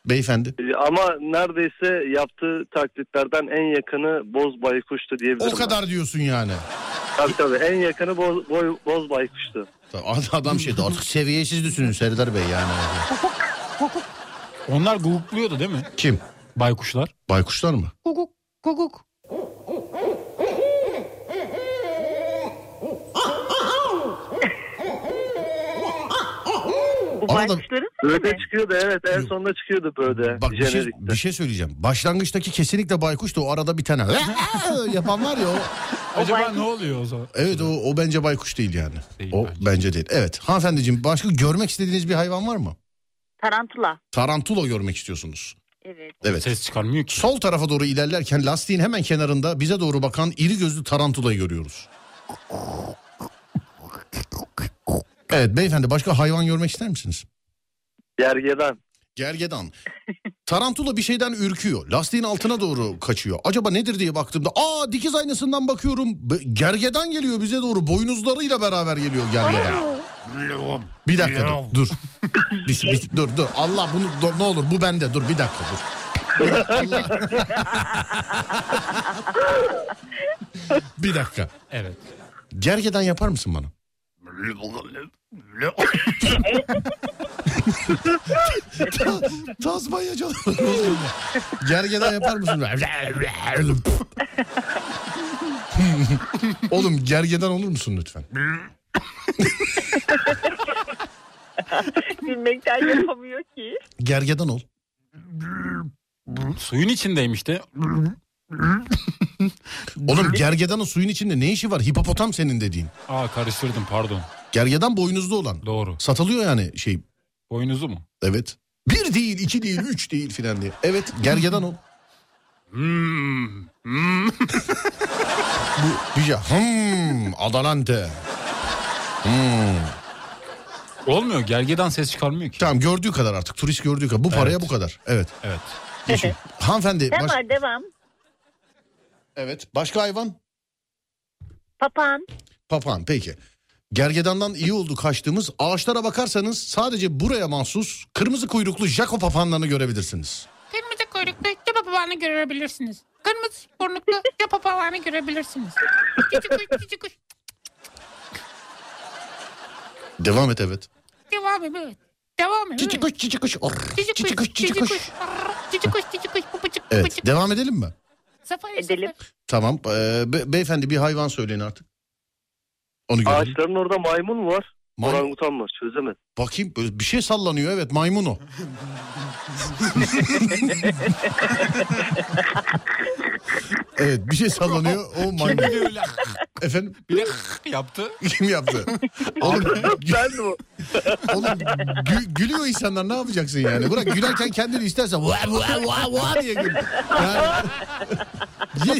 Beyefendi. Ama neredeyse yaptığı taklitlerden en yakını Boz Baykuş'tu diyebilirim. O kadar diyorsun yani. Tabii tabii en yakını Boz, boy, boz Baykuş'tu. Ad- Adam şeydi artık seviyesiz düşünün Serdar Bey yani. Onlar gugukluyordu değil mi? Kim? Baykuşlar. Baykuşlar mı? Guguk guguk. Bu Arada- baykuşların sesi Böyle mi? çıkıyordu evet en sonunda çıkıyordu böyle. Bak bir şey, bir şey söyleyeceğim. Başlangıçtaki kesinlikle baykuş da o arada bir tane yapan var ya (laughs) o. Acaba baykuş- ne oluyor o zaman? Evet o, o bence baykuş değil yani. Değil o bence. bence. değil. Evet hanımefendiciğim başka görmek istediğiniz bir hayvan var mı? Tarantula. Tarantula görmek istiyorsunuz. Evet. Evet. Ses çıkarmıyor ki. Sol tarafa doğru ilerlerken lastiğin hemen kenarında bize doğru bakan iri gözlü tarantulayı görüyoruz. Evet beyefendi başka hayvan görmek ister misiniz? Gergedan. Gergedan. Tarantula bir şeyden ürküyor. Lastiğin altına doğru kaçıyor. Acaba nedir diye baktığımda aa dikiz aynasından bakıyorum. Be- Gergedan geliyor bize doğru. Boynuzlarıyla beraber geliyor gergedan. Bir dakika dur. Dur. (laughs) Bir- bir- dur dur. Allah bunu dur, ne olur bu bende. Dur bir dakika dur. Allah. (laughs) bir dakika. Evet. Gergedan yapar mısın bana? Ta- Tazmanya canım. Gergedan yapar mısın? (laughs) Oğlum gergedan olur musun lütfen? Gülmekten yapamıyor ki. Gergedan ol. Suyun içindeymiş de. Oğlum gergedanın suyun içinde ne işi var? Hipopotam senin dediğin. Aa karıştırdım pardon. Gergedan boynuzlu olan. Doğru. Satılıyor yani şey. Boynuzu mu? Evet. Bir değil, iki değil, (laughs) üç değil filan diye. Evet gergedan ol. Hmm. Hmm. (laughs) Bu bir şey. Hmm, Adelante. Hmm. Olmuyor. Gergedan ses çıkarmıyor ki. Tamam gördüğü kadar artık. Turist gördüğü kadar. Bu paraya bu kadar. Evet. Evet. Geçin. (laughs) Hanımefendi. Ne baş- var devam. Evet. Başka hayvan? Papağan. Papağan peki. Gergedandan iyi oldu kaçtığımız. Ağaçlara bakarsanız sadece buraya mahsus kırmızı kuyruklu Jaco papağanlarını görebilirsiniz. Kırmızı kuyruklu cep papağanı görebilirsiniz. Kırmızı burnuklu cep papağanı görebilirsiniz. Cici kuş, cici kuş. Devam et evet. Devam et evet. Devam et. Cici kuş cici kuş. Cici kuş cici kuş. Cici kuş, cici kuş, Evet devam edelim mi? Safari, Edelim. safari. Tamam. Ee, be- beyefendi bir hayvan söyleyin artık. Onu görelim. Ağaçların orada maymun var. May- Orangutan var çözemedim. Bakayım bir şey sallanıyor evet maymun o. (laughs) evet bir şey sallanıyor o maymun. Efendim bile (laughs) yaptı. kim yaptı? (laughs) Oğlum, Ben de o. oğlum gü- gülüyor insanlar ne yapacaksın yani? Bırak gülerken kendini istersen va va va va diye gül. Yani,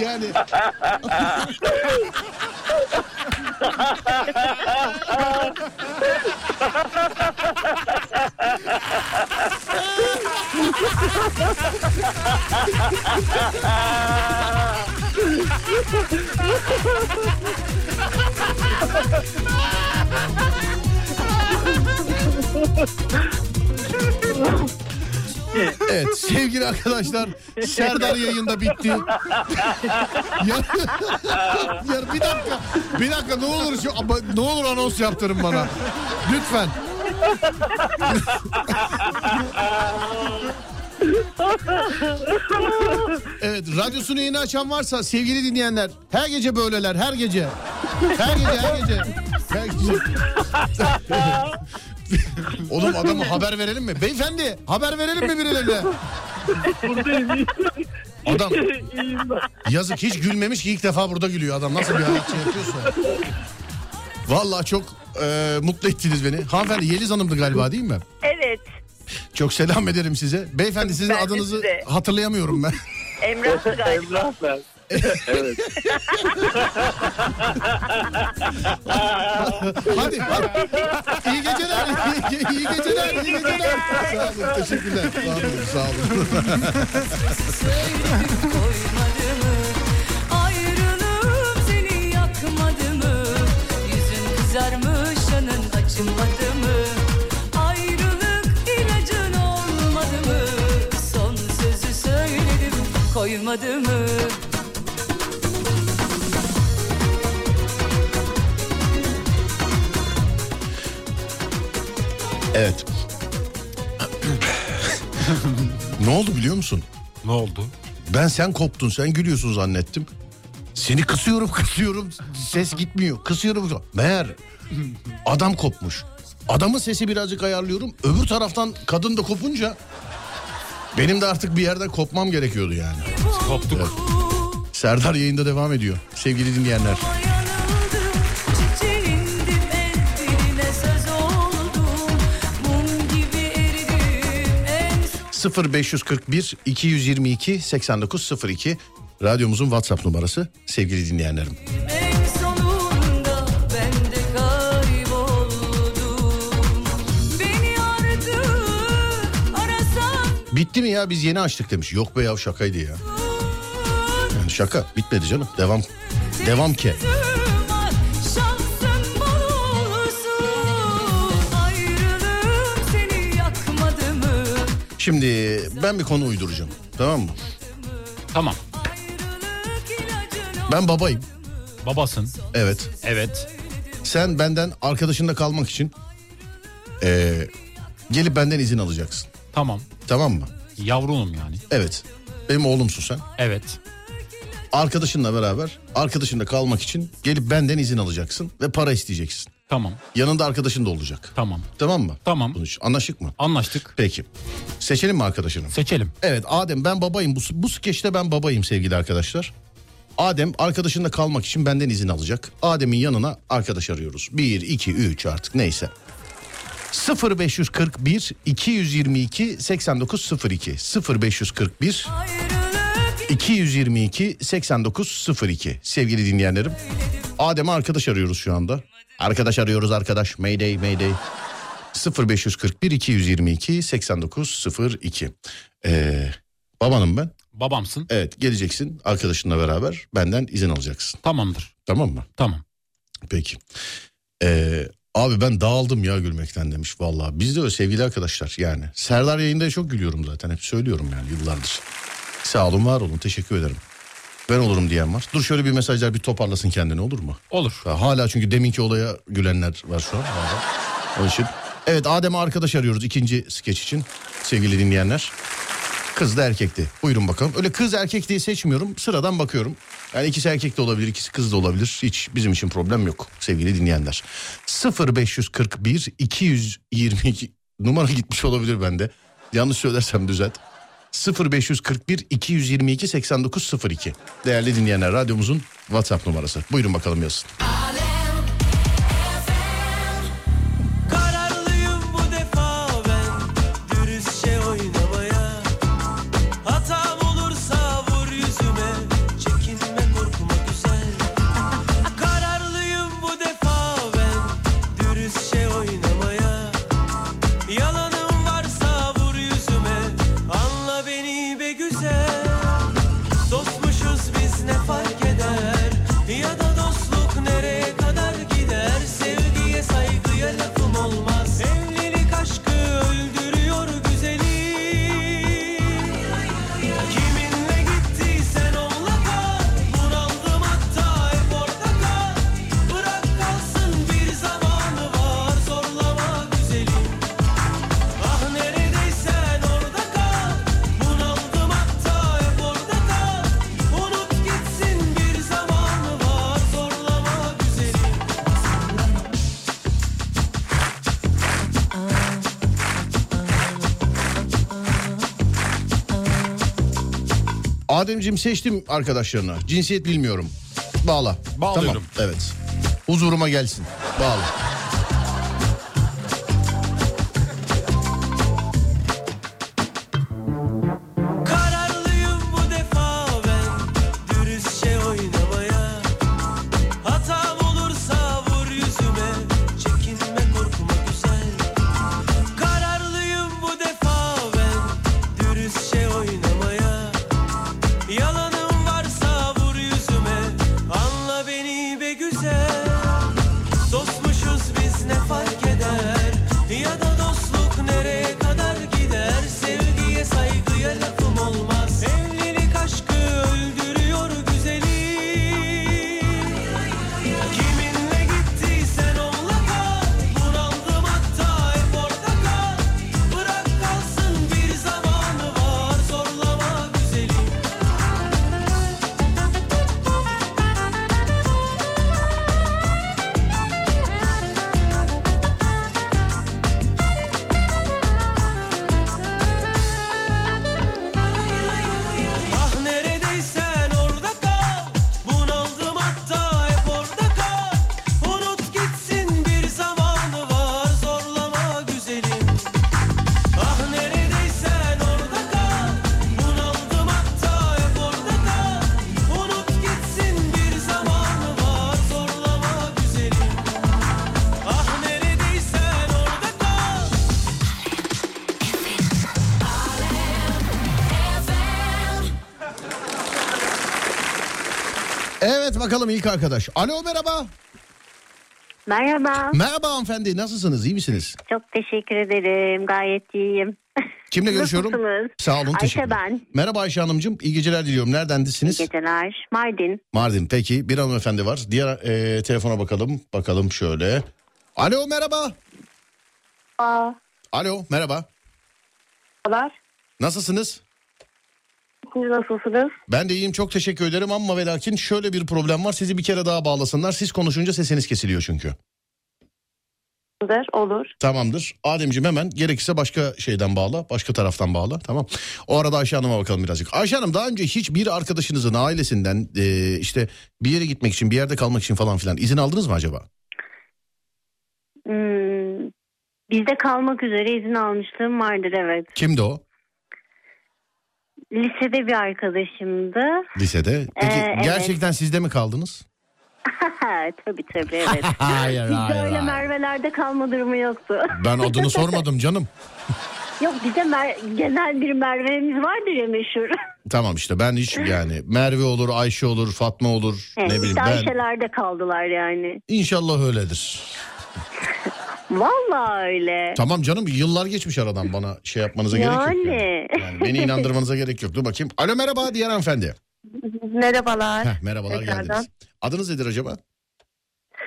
yani Ha ha ha ha! Evet sevgili arkadaşlar Serdar yayında bitti. (laughs) ya, ya bir dakika bir dakika ne olur şu ne olur anons yaptırın bana. Lütfen. evet radyosunu yeni açan varsa sevgili dinleyenler her gece böyleler her gece. Her gece her gece. Her gece. (laughs) Oğlum adama haber verelim mi? Beyefendi haber verelim mi birilerine? Adam yazık hiç gülmemiş ki ilk defa burada gülüyor adam. Nasıl bir hayat şey yapıyorsa. Vallahi çok e, mutlu ettiniz beni. Hanımefendi Yeliz Hanım'dı galiba değil mi? Evet. Çok selam ederim size. Beyefendi sizin Ben adınızı size. hatırlayamıyorum ben. Emrah'tı galiba. Emrah ben. Evet. hadi, hadi. İyi geceler. İyi, iyi geceler. İyi geceler. Sağ olun. Teşekkürler. Sağ olun. Sağ olun. seni yakmadı mı? Yüzün kızarmış yanın acımadı mı? Ayrılık ilacın olmadı mı? Son sözü söyledim koymadı mı? Evet. ne oldu biliyor musun? Ne oldu? Ben sen koptun sen gülüyorsun zannettim. Seni kısıyorum (laughs) kısıyorum ses gitmiyor. Kısıyorum. Meğer adam kopmuş. Adamın sesi birazcık ayarlıyorum. Öbür taraftan kadın da kopunca benim de artık bir yerden kopmam gerekiyordu yani. Koptuk. Serdar yayında devam ediyor. Sevgili dinleyenler. 0541 222 8902 radyomuzun WhatsApp numarası sevgili dinleyenlerim. Bitti mi ya biz yeni açtık demiş. Yok be ya şakaydı ya. Yani şaka bitmedi canım. Devam. Devam ki. Şimdi ben bir konu uyduracağım. Tamam mı? Tamam. Ben babayım. Babasın. Evet. Evet. Sen benden arkadaşında kalmak için eee, gelip benden izin alacaksın. Tamam. Tamam mı? Yavrunum yani. Evet. Benim oğlumsun sen. Evet. Arkadaşınla beraber arkadaşında kalmak için gelip benden izin alacaksın ve para isteyeceksin. Tamam. Yanında arkadaşın da olacak. Tamam. Tamam mı? Tamam. Bunun için anlaştık mı? Anlaştık. Peki. Seçelim mi arkadaşını? Seçelim. Evet Adem ben babayım. Bu, bu skeçte ben babayım sevgili arkadaşlar. Adem arkadaşında kalmak için benden izin alacak. Adem'in yanına arkadaş arıyoruz. 1, 2, 3 artık neyse. 0541 222 8902 0541 Ayrılık 222 8902 sevgili dinleyenlerim. Adem'e arkadaş arıyoruz şu anda. Arkadaş arıyoruz arkadaş. Mayday mayday. 0541 222 8902. Ee, babanım ben. Babamsın. Evet geleceksin arkadaşınla beraber benden izin alacaksın. Tamamdır. Tamam mı? Tamam. Peki. Ee, abi ben dağıldım ya gülmekten demiş vallahi. Biz de öyle sevgili arkadaşlar yani. Serdar yayında çok gülüyorum zaten hep söylüyorum yani yıllardır. Sağ olun var olun teşekkür ederim. Ben olurum diyen var. Dur şöyle bir mesajlar bir toparlasın kendini olur mu? Olur. Ya Hala çünkü deminki olaya gülenler var şu an. Onun için. Evet Adem'e arkadaş arıyoruz ikinci skeç için sevgili dinleyenler. Kız da erkekti. Buyurun bakalım. Öyle kız erkek diye seçmiyorum. Sıradan bakıyorum. Yani ikisi erkek de olabilir, ikisi kız da olabilir. Hiç bizim için problem yok sevgili dinleyenler. 0541 222 numara gitmiş olabilir bende. Yanlış söylersem düzelt. 0541 222 8902 Değerli dinleyenler radyomuzun WhatsApp numarası. Buyurun bakalım yazın. Kararlıyım Ademciğim seçtim arkadaşlarına. Cinsiyet bilmiyorum. Bağla. Bağlıyorum. Tamam, evet. Huzuruma gelsin. Bağla. Bakalım ilk arkadaş. Alo merhaba. Merhaba. Merhaba hanımefendi nasılsınız iyi misiniz? Çok teşekkür ederim. Gayet iyiyim. Kimle (laughs) görüşüyorum? Nasılsınız? Sağ olun Ayşe teşekkür ben. Merhaba Ayşe Hanımcığım iyi geceler diliyorum. İyi Neredendisiniz? geceler. Mardin. Mardin peki bir hanımefendi var. Diğer e, telefona bakalım. Bakalım şöyle. Alo merhaba. Aa, Alo merhaba. haber. Nasılsınız? Siz nasılsınız? Ben de iyiyim çok teşekkür ederim ama ve lakin şöyle bir problem var. Sizi bir kere daha bağlasınlar. Siz konuşunca sesiniz kesiliyor çünkü. Olur. Tamamdır. Ademciğim hemen gerekirse başka şeyden bağla. Başka taraftan bağla. Tamam. O arada Ayşe Hanım'a bakalım birazcık. Ayşe Hanım daha önce hiç bir arkadaşınızın ailesinden e, işte bir yere gitmek için bir yerde kalmak için falan filan izin aldınız mı acaba? Hmm, bizde kalmak üzere izin almışlığım vardır evet. Kimdi o? Lisede bir arkadaşımdı. Lisede. Peki Ee, evet. gerçekten sizde mi kaldınız? (laughs) tabii tabii evet. (laughs) hayır Bizde öyle Merve'lerde kalma durumu yoktu. Ben adını (laughs) sormadım canım. Yok bize Mer- genel bir Merve'miz vardır ya meşhur. Tamam işte ben hiç yani Merve olur, Ayşe olur, Fatma olur Evet, ne bileyim ben. Ayşe'lerde kaldılar yani. İnşallah öyledir. Vallahi öyle. Tamam canım yıllar geçmiş aradan bana şey yapmanıza gerek yok. Yani. Yani. Yani beni inandırmanıza gerek yok. Dur bakayım. Alo merhaba diğer hanımefendi. Merhabalar. Heh, merhabalar Tekrardan. geldiniz. Adınız nedir acaba?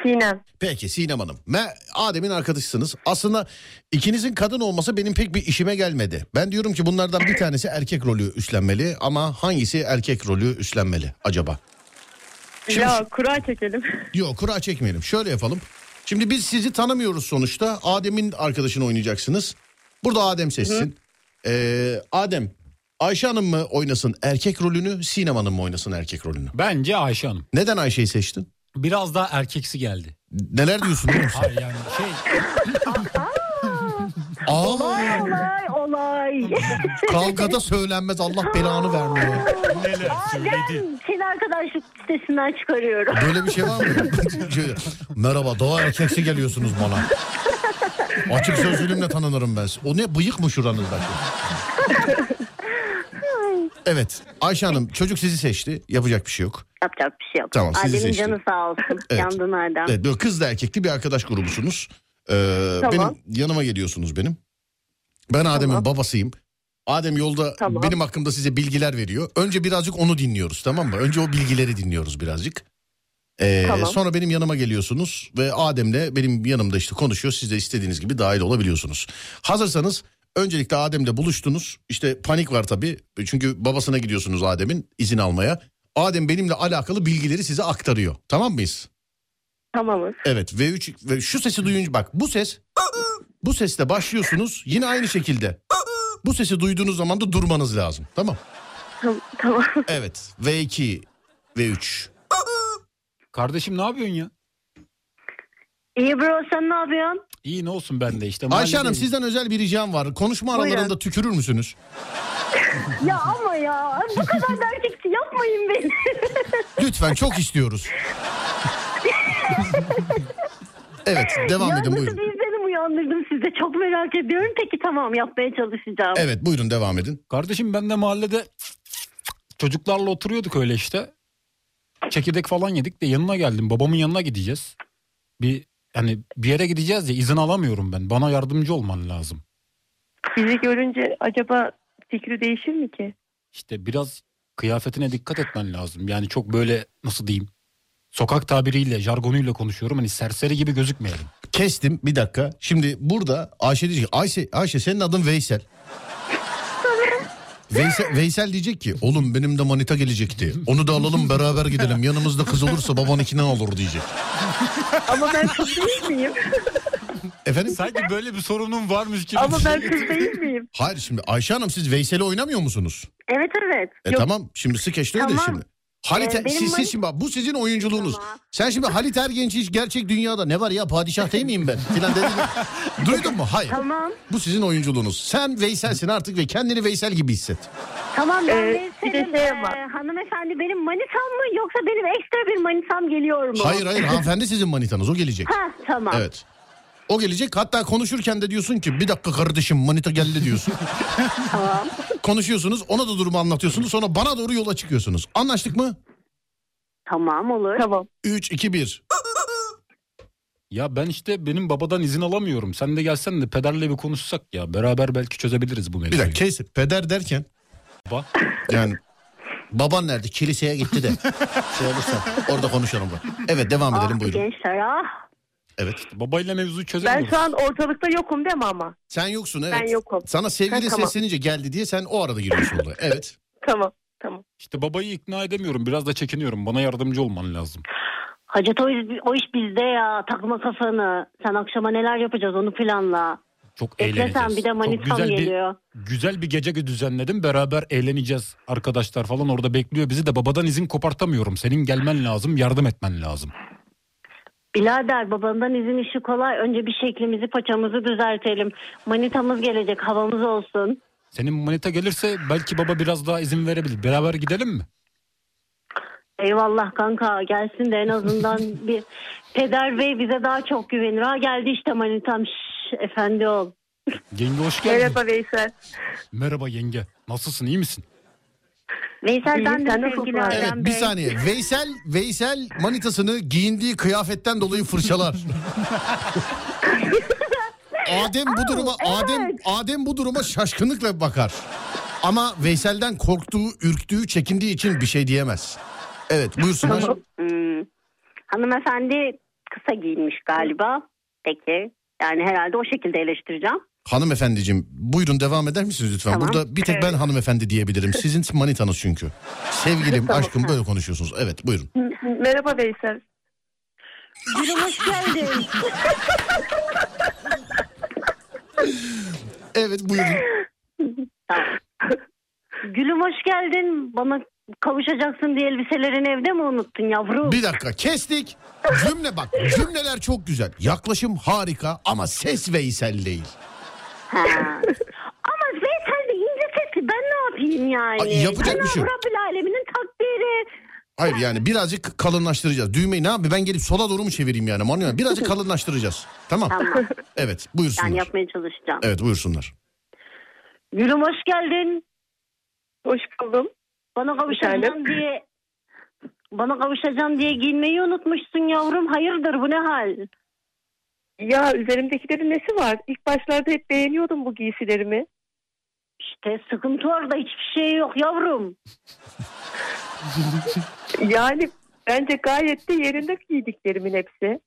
Sinem. Peki Sinem Hanım. Me- Adem'in arkadaşısınız. Aslında ikinizin kadın olması benim pek bir işime gelmedi. Ben diyorum ki bunlardan bir tanesi erkek rolü üstlenmeli ama hangisi erkek rolü üstlenmeli acaba? Şimdi- Ya kura çekelim. Yok kura çekmeyelim. Şöyle yapalım. Şimdi biz sizi tanımıyoruz sonuçta. Adem'in arkadaşını oynayacaksınız. Burada Adem seçsin. Ee, Adem, Ayşe Hanım mı oynasın erkek rolünü, Sinem Hanım mı oynasın erkek rolünü? Bence Ayşe Hanım. Neden Ayşe'yi seçtin? Biraz daha erkeksi geldi. Neler diyorsun? Hayır yani şey (laughs) Aa, Olay olay olay. (laughs) kavgada söylenmez Allah belanı vermiyor. neler ben seni arkadaşlık sitesinden çıkarıyorum. Böyle bir şey var mı? (laughs) Merhaba doğa erkeksi geliyorsunuz bana. Açık sözlülüğümle tanınırım ben. O ne bıyık mı şuranızdaki? Evet Ayşe Hanım çocuk sizi seçti. Yapacak bir şey yok. Yapacak bir şey yok. Tamam, sizi Adem'in seçtim. canı sağ olsun. Evet. Yandın Adem. Evet böyle kızla erkekli bir arkadaş grubusunuz. Ee, Tamam. Benim yanıma geliyorsunuz benim. Ben Adem'in babasıyım. Adem yolda Tamam. benim hakkımda size bilgiler veriyor. Önce birazcık onu dinliyoruz tamam mı? Önce o bilgileri dinliyoruz birazcık. Ee, Tamam. Sonra benim yanıma geliyorsunuz ve Adem'le benim yanımda işte konuşuyor. Siz de istediğiniz gibi dahil olabiliyorsunuz. Hazırsanız öncelikle Adem'le buluştunuz. İşte panik var tabii. Çünkü babasına gidiyorsunuz Adem'in izin almaya. Adem benimle alakalı bilgileri size aktarıyor. Tamam mıyız? Tamamız. Evet V3 ve şu sesi duyunca bak bu ses bu sesle başlıyorsunuz yine aynı şekilde. Bu sesi duyduğunuz zaman da durmanız lazım. Tamam. Tamam. tamam. (laughs) Evet V2 V3. kardeşim ne yapıyorsun ya? İyi bro sen ne yapıyorsun? İyi ne olsun ben de işte. Ayşe Hanım sizden özel bir ricam var. Konuşma Buyurun. aralarında tükürür müsünüz? (laughs) Ya ama ya bu kadar da erkeksi yapmayın beni. Lütfen çok istiyoruz. (laughs) (laughs) Evet devam ya edin nasıl buyurun. bir izlenim uyandırdım size çok merak ediyorum. Peki tamam yapmaya çalışacağım. Evet buyurun devam edin. Kardeşim ben de mahallede çocuklarla oturuyorduk öyle işte. Çekirdek falan yedik de yanına geldim. Babamın yanına gideceğiz. Bir yani bir yere gideceğiz ya izin alamıyorum ben. Bana yardımcı olman lazım. Bizi görünce acaba fikri değişir mi ki? İşte biraz kıyafetine dikkat etmen lazım. Yani çok böyle nasıl diyeyim? Sokak tabiriyle, jargonuyla konuşuyorum. Hani serseri gibi gözükmeyelim. Kestim bir dakika. Şimdi burada Ayşe diyecek ki Ayşe, Ayşe senin adın Veysel. (laughs) Veysel, Veysel diyecek ki oğlum benim de manita gelecekti. Onu da alalım beraber gidelim. Yanımızda kız olursa babanınkinden olur diyecek. Ama ben kız değil miyim? (laughs) Efendim? Sanki böyle bir sorunun varmış gibi. Ama ben kız değil miyim? Hayır şimdi Ayşe Hanım siz Veysel'i oynamıyor musunuz? Evet evet. E tamam şimdi skeçte öyle Tamam. şimdi. Halit, Ee, siz, siz şimdi bak bu sizin oyunculuğunuz. Tamam. Sen şimdi (laughs) Halit Ergenç hiç gerçek dünyada ne var ya padişah değil miyim ben filan dedin. (laughs) Duydun mu? Hayır. Tamam. Bu sizin oyunculuğunuz. Sen Veysel'sin artık ve kendini Veysel gibi hisset. Tamam ben Ee, Veysel'im. şey Ee, var. hanımefendi benim manitam mı yoksa benim ekstra bir manitam geliyor mu? Hayır hayır (laughs) hanımefendi sizin manitanız o gelecek. Ha tamam. Evet. O gelecek hatta konuşurken de diyorsun ki bir dakika kardeşim manita geldi diyorsun. (laughs) Tamam. Konuşuyorsunuz ona da durumu anlatıyorsunuz sonra bana doğru yola çıkıyorsunuz. Anlaştık mı? Tamam olur. Tamam. 3, 2, 1. Ya ben işte benim babadan izin alamıyorum. Sen de gelsen de pederle bir konuşsak ya. Beraber belki çözebiliriz bu Bir mevzuyu. dakika kes. Peder derken Baba. yani baban nerede? Kiliseye gitti de. (laughs) şey olursa orada konuşalım. bak. Evet devam edelim Ah buyurun. gençler ah. Evet. Babayla mevzuyu Ben çözemiyoruz. şu an ortalıkta yokum değil mi ama? Sen yoksun evet. Ben yokum. Sana sevgili Ha, tamam. seslenince geldi diye sen o arada giriyorsun olaya. Evet. (laughs) Tamam. Tamam. İşte babayı ikna edemiyorum. Biraz da çekiniyorum. Bana yardımcı olman lazım. Hacet o iş, o iş bizde ya. Takma kafanı. Sen akşama neler yapacağız onu planla. Çok Bekle eğleneceğiz. sen bir de manitam güzel geliyor. bir güzel bir gece düzenledim. Beraber eğleneceğiz. Arkadaşlar falan orada bekliyor bizi de babadan izin kopartamıyorum. Senin gelmen lazım, yardım etmen lazım. Birader babandan izin işi kolay. Önce bir şeklimizi paçamızı düzeltelim. Manitamız gelecek havamız olsun. Senin manita gelirse belki baba biraz daha izin verebilir. Beraber gidelim mi? Eyvallah kanka gelsin de en azından (laughs) bir peder bey bize daha çok güvenir. Ha geldi işte manitam Şş, efendi ol. Yenge hoş geldin. Merhaba Veysel. Merhaba yenge. Nasılsın iyi misin? Veysel ben de? Adem Evet bir saniye. Veysel Veysel manitasını giyindiği kıyafetten dolayı fırçalar. (laughs) Adem bu duruma Adem Adem bu duruma şaşkınlıkla bakar. Ama Veysel'den korktuğu, ürktüğü, çekindiği için bir şey diyemez. Evet buyursunlar. Hmm. Hanımefendi kısa giyinmiş galiba. Peki. Yani herhalde o şekilde eleştireceğim. Hanımefendiciğim buyurun devam eder misiniz lütfen? Tamam. Burada bir tek ben hanımefendi diyebilirim. Sizin (laughs) manitanız çünkü. Sevgilim, Tamam. aşkım böyle konuşuyorsunuz. Evet buyurun. Merhaba Veysel. Gülüm hoş geldin. (laughs) Evet buyurun. Gülüm hoş geldin. Bana kavuşacaksın diye elbiselerini evde mi unuttun yavrum? Bir dakika kestik. Cümle bak cümleler çok güzel. Yaklaşım harika ama ses Veysel değil. Ha. Ama Veysel de ince sesli ben ne yapayım yani? Ay, yapacak bir şey yok. Rabbül Alemin'in takdiri. Hayır yani birazcık kalınlaştıracağız. Düğmeyi ne yapayım ben gelip sola doğru mu çevireyim yani? Manuel birazcık kalınlaştıracağız. Tamam. Tamam. Evet buyursunlar. Yani yapmaya çalışacağım. Evet buyursunlar. Gülüm hoş geldin. Hoş buldum. Bana kavuşacağım diye bana kavuşacağım diye giyinmeyi unutmuşsun yavrum. Hayırdır bu ne hal? Ya üzerimdekilerin nesi var? İlk başlarda hep beğeniyordum bu giysilerimi. İşte sıkıntı orada hiçbir şey yok yavrum. (laughs) Yani bence gayet de yerinde giydiklerimin hepsi.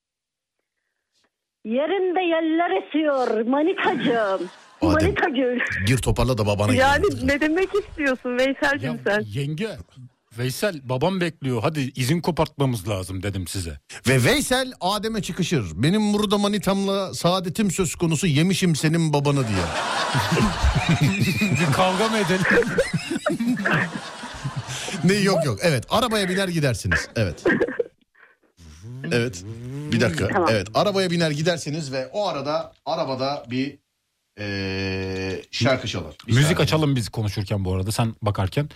Yerinde yeller esiyor manikacığım. Adem. Gül. Gir toparla da babana Yani ne demek istiyorsun Veysel'cim Ya sen? yenge Veysel babam bekliyor. Hadi izin kopartmamız lazım dedim size. Ve Veysel Adem'e çıkışır. Benim burada manitamla saadetim söz konusu yemişim senin babanı diye. Bir kavga mı edelim? Ne yok yok. Evet arabaya biner gidersiniz. Evet. Evet. Bir dakika. Tamam. Evet arabaya biner gidersiniz ve o arada arabada bir eee, şarkı çalar. Bir Müzik saniye. açalım biz konuşurken bu arada sen bakarken.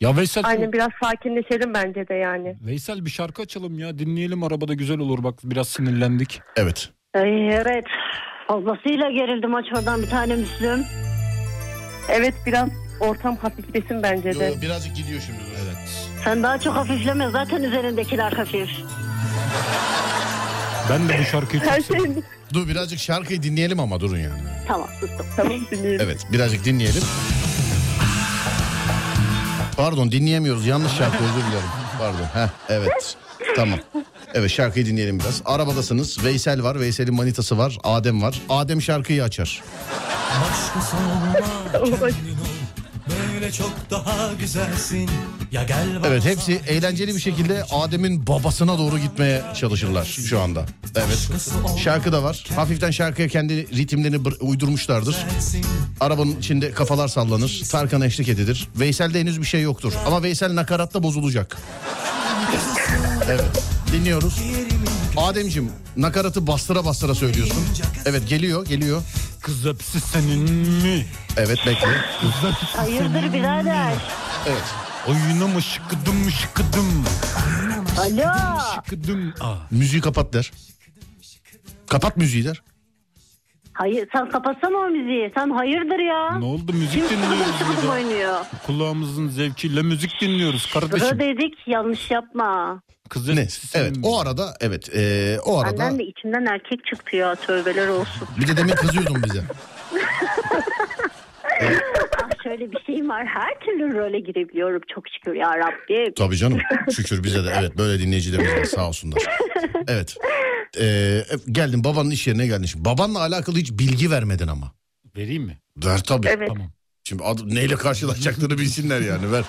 Ya Veysel Aynen biraz sakinleşelim bence de yani. Veysel bir şarkı açalım ya dinleyelim arabada güzel olur bak biraz sinirlendik. Evet. Evet. Fazlasıyla gerildim aç oradan bir tane Müslüm. Evet biraz ortam hafiflesin bence de. yo, birazcık gidiyor şimdi. Evet. Sen daha çok hafifleme zaten üzerindekiler hafif. Ben de bu şarkıyı çok Her seviyorum. şey Dur birazcık şarkıyı dinleyelim ama durun yani. Tamam sustum. tamam dinleyelim. Evet birazcık dinleyelim. Pardon dinleyemiyoruz. Yanlış şarkı özür dilerim. Pardon. Heh, evet. Tamam. Evet şarkıyı dinleyelim biraz. Arabadasınız. Veysel var. Veysel'in manitası var. Adem var. Adem şarkıyı açar. Başkası olma. (laughs) Böyle çok daha güzelsin Ya gel Evet hepsi eğlenceli bir şekilde Adem'in babasına doğru gitmeye çalışırlar şu anda. Evet. Şarkı da var. Hafiften şarkıya kendi ritimlerini uydurmuşlardır. Arabanın içinde kafalar sallanır. Tarkan eşlik edilir. Veysel'de henüz bir şey yoktur. Ama Veysel nakaratta bozulacak. Evet. Dinliyoruz. Ademciğim nakaratı bastıra bastıra söylüyorsun. Evet geliyor geliyor. Kız hepsi senin mi? Evet bekle. Kız hepsi Hayırdır birader? Evet. Oyuna mı şıkıdım şıkıdım Alo. şıkıdım. Aa, Müziği kapat der. Kapat müziği der. Hayır sen kapatsana o müziği. Sen hayırdır ya? ne oldu müzik Kim dinliyoruz sıkıdım burada. oynuyor. Kulağımızın zevkiyle müzik dinliyoruz Sıra kardeşim. dedik yanlış yapma. Kız Ne? Evet o arada evet ee, o arada Benden de içimden erkek çıktı ya tövbeler olsun. bir de demin kızıyordun bize. (laughs) ah şöyle bir şeyim var her türlü role girebiliyorum çok şükür ya Rabbim. Tabii canım şükür bize de evet böyle dinleyicilerimiz var sağ olsunlar. Evet ee, geldin babanın iş yerine geldin. Şimdi babanla alakalı hiç bilgi vermedin ama. Vereyim mi? Ver tabii. Evet. Tamam. Şimdi ad- neyle karşılaşacaklarını bilsinler yani ver.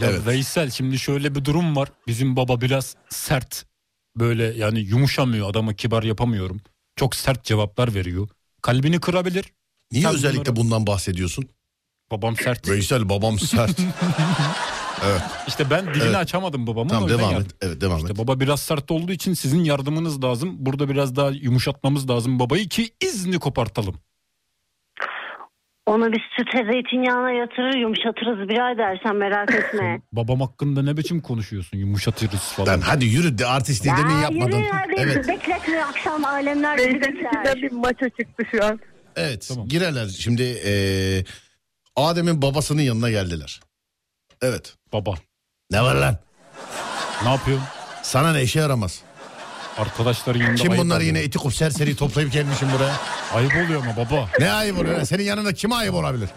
Ya Evet. Veysel şimdi şöyle bir durum var. Bizim baba biraz sert. Böyle yani yumuşamıyor adama kibar yapamıyorum. Çok sert cevaplar veriyor. Kalbini kırabilir. Niye Sen özellikle bunları- bundan bahsediyorsun? Babam sert. Veysel babam sert. (laughs) evet İşte ben dilini Evet. açamadım babamın. tamam devam yardım- et. Evet devam İşte et. baba biraz sert olduğu için sizin yardımınız lazım. Burada biraz daha yumuşatmamız lazım babayı ki izni kopartalım. Onu biz süte zeytinyağına yatırır yumuşatırız birader sen merak (laughs) etme. Babam hakkında ne biçim konuşuyorsun yumuşatırız falan. Lan hadi yürü de artistliği demin Ya yapmadın. yürü ya, Evet. Bekletme akşam alemler bizi bekler. bir maço çıktı şu an. Evet Tamam. girerler. Şimdi eee, Adem'in babasının yanına geldiler. Evet. Baba. Ne var lan? Ne yapıyorsun? Sana ne işe yaramaz. Arkadaşların yanında Kim ayıp bunlar oluyor. yine iti kup serseri toplayıp gelmişim buraya. Ayıp oluyor ama baba. Ne ayıp oluyor? Senin yanında kime ayıp olabilir?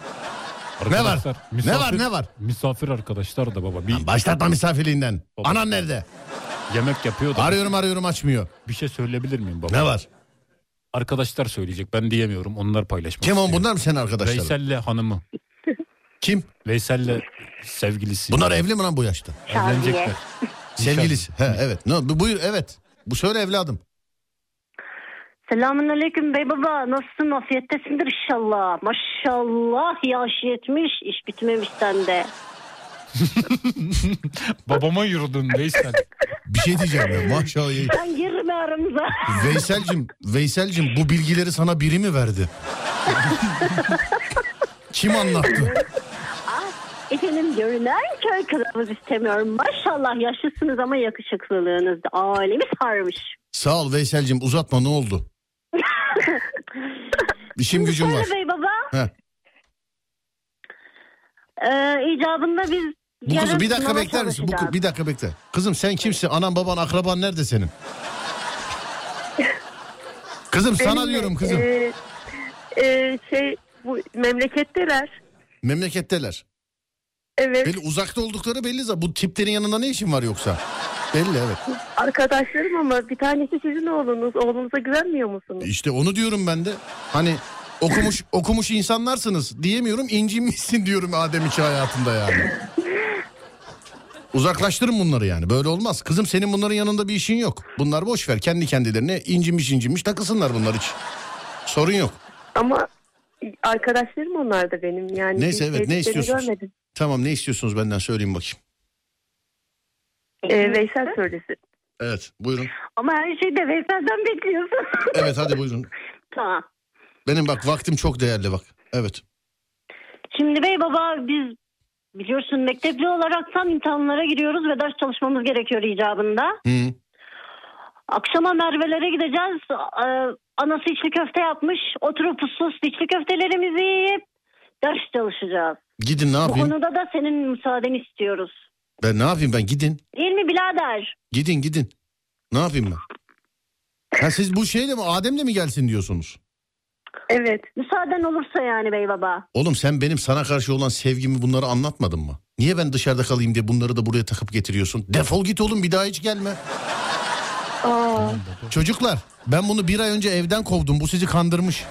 Ne var? Arkadaşlar, Ne var ne var? Misafir arkadaşlar da baba. Bir Lan Başlatma misafirliğinden. Baba. Anan nerede? yemek yapıyor da. Arıyorum arıyorum açmıyor. Bir şey söyleyebilir miyim baba? Ne var? Arkadaşlar söyleyecek. Ben diyemiyorum. Onlar paylaşmak Kim o istiyor. bunlar mı senin arkadaşların? Veysel'le hanımı. Kim? Veysel'le sevgilisi. Bunlar evli mi lan bu yaşta? evlenecekler. Sevgilisi. He, evet. Ne, bu- buyur evet. Bu söyle evladım. Selamun aleyküm bey baba. Nasılsın? Afiyettesindir inşallah. Maşallah yaş yetmiş. iş bitmemiş sende. (laughs) Babama yürüdün Veysel. Bir şey diyeceğim ya maşallah. Sen girme aramıza. Veyselcim, Veyselcim bu bilgileri sana biri mi verdi? (laughs) Kim anlattı? Efendim görünen köy kılavuz istemiyorum. Maşallah yaşlısınız ama yakışıklılığınız da alemi sarmış. Sağ ol Veyselcim uzatma ne oldu? (laughs) İşim gücüm var. Bey baba. Heh. Ee, icabında biz Bu kızım bir dakika bekler misin? Bu, bir dakika bekle. Kızım sen kimsin? Anan baban akraban nerede senin? (laughs) Kızım sana Benim, diyorum kızım. e, e, şey bu memleketteler. Memleketteler. Evet. Belli uzakta oldukları belli zaten. Bu tiplerin yanında ne işin var yoksa? Belli evet. Arkadaşlarım ama bir tanesi sizin oğlunuz. Oğlunuza güvenmiyor musunuz? İşte onu diyorum ben de. Hani okumuş (laughs) okumuş insanlarsınız diyemiyorum incinmişsin diyorum Adem içi hayatında yani. Uzaklaştırın bunları yani böyle olmaz. Kızım senin bunların yanında bir işin yok. Bunlar boş ver kendi kendilerine incinmiş incinmiş takılsınlar bunlar hiç. Sorun yok. Ama arkadaşlarım onlar da benim. Yani Neyse evet ne istiyorsunuz? Görmedim. Tamam ne istiyorsunuz benden söyleyin bakayım. E, Veysel söylesin. Evet buyurun. Ama her şeyi de Veysel'den bekliyorsun. (laughs) Evet hadi buyurun. tamam. Benim bak vaktim çok değerli bak. Evet. Şimdi bey baba biz biliyorsun mektepli olaraktan imtihanlara giriyoruz ve ders çalışmamız gerekiyor icabında. Hı. Akşama Merve'lere gideceğiz. Ee, anası içli köfte yapmış. Oturup sus içli köftelerimizi yiyip ders çalışacağız. Gidin ne Bu yapayım? konuda da senin müsaadeni istiyoruz. Ben ne yapayım ben gidin. Değil mi birader? Gidin gidin. Ne yapayım ben? Ha siz bu şeyle mi Adem'le mi gelsin diyorsunuz? Evet. Müsaaden olursa yani bey baba. Oğlum sen benim sana karşı olan sevgimi bunları anlatmadın mı? Niye ben dışarıda kalayım diye bunları da buraya takıp getiriyorsun? Defol git oğlum bir daha hiç gelme. Aa, Çocuklar ben bunu bir ay önce evden kovdum. Bu sizi kandırmış.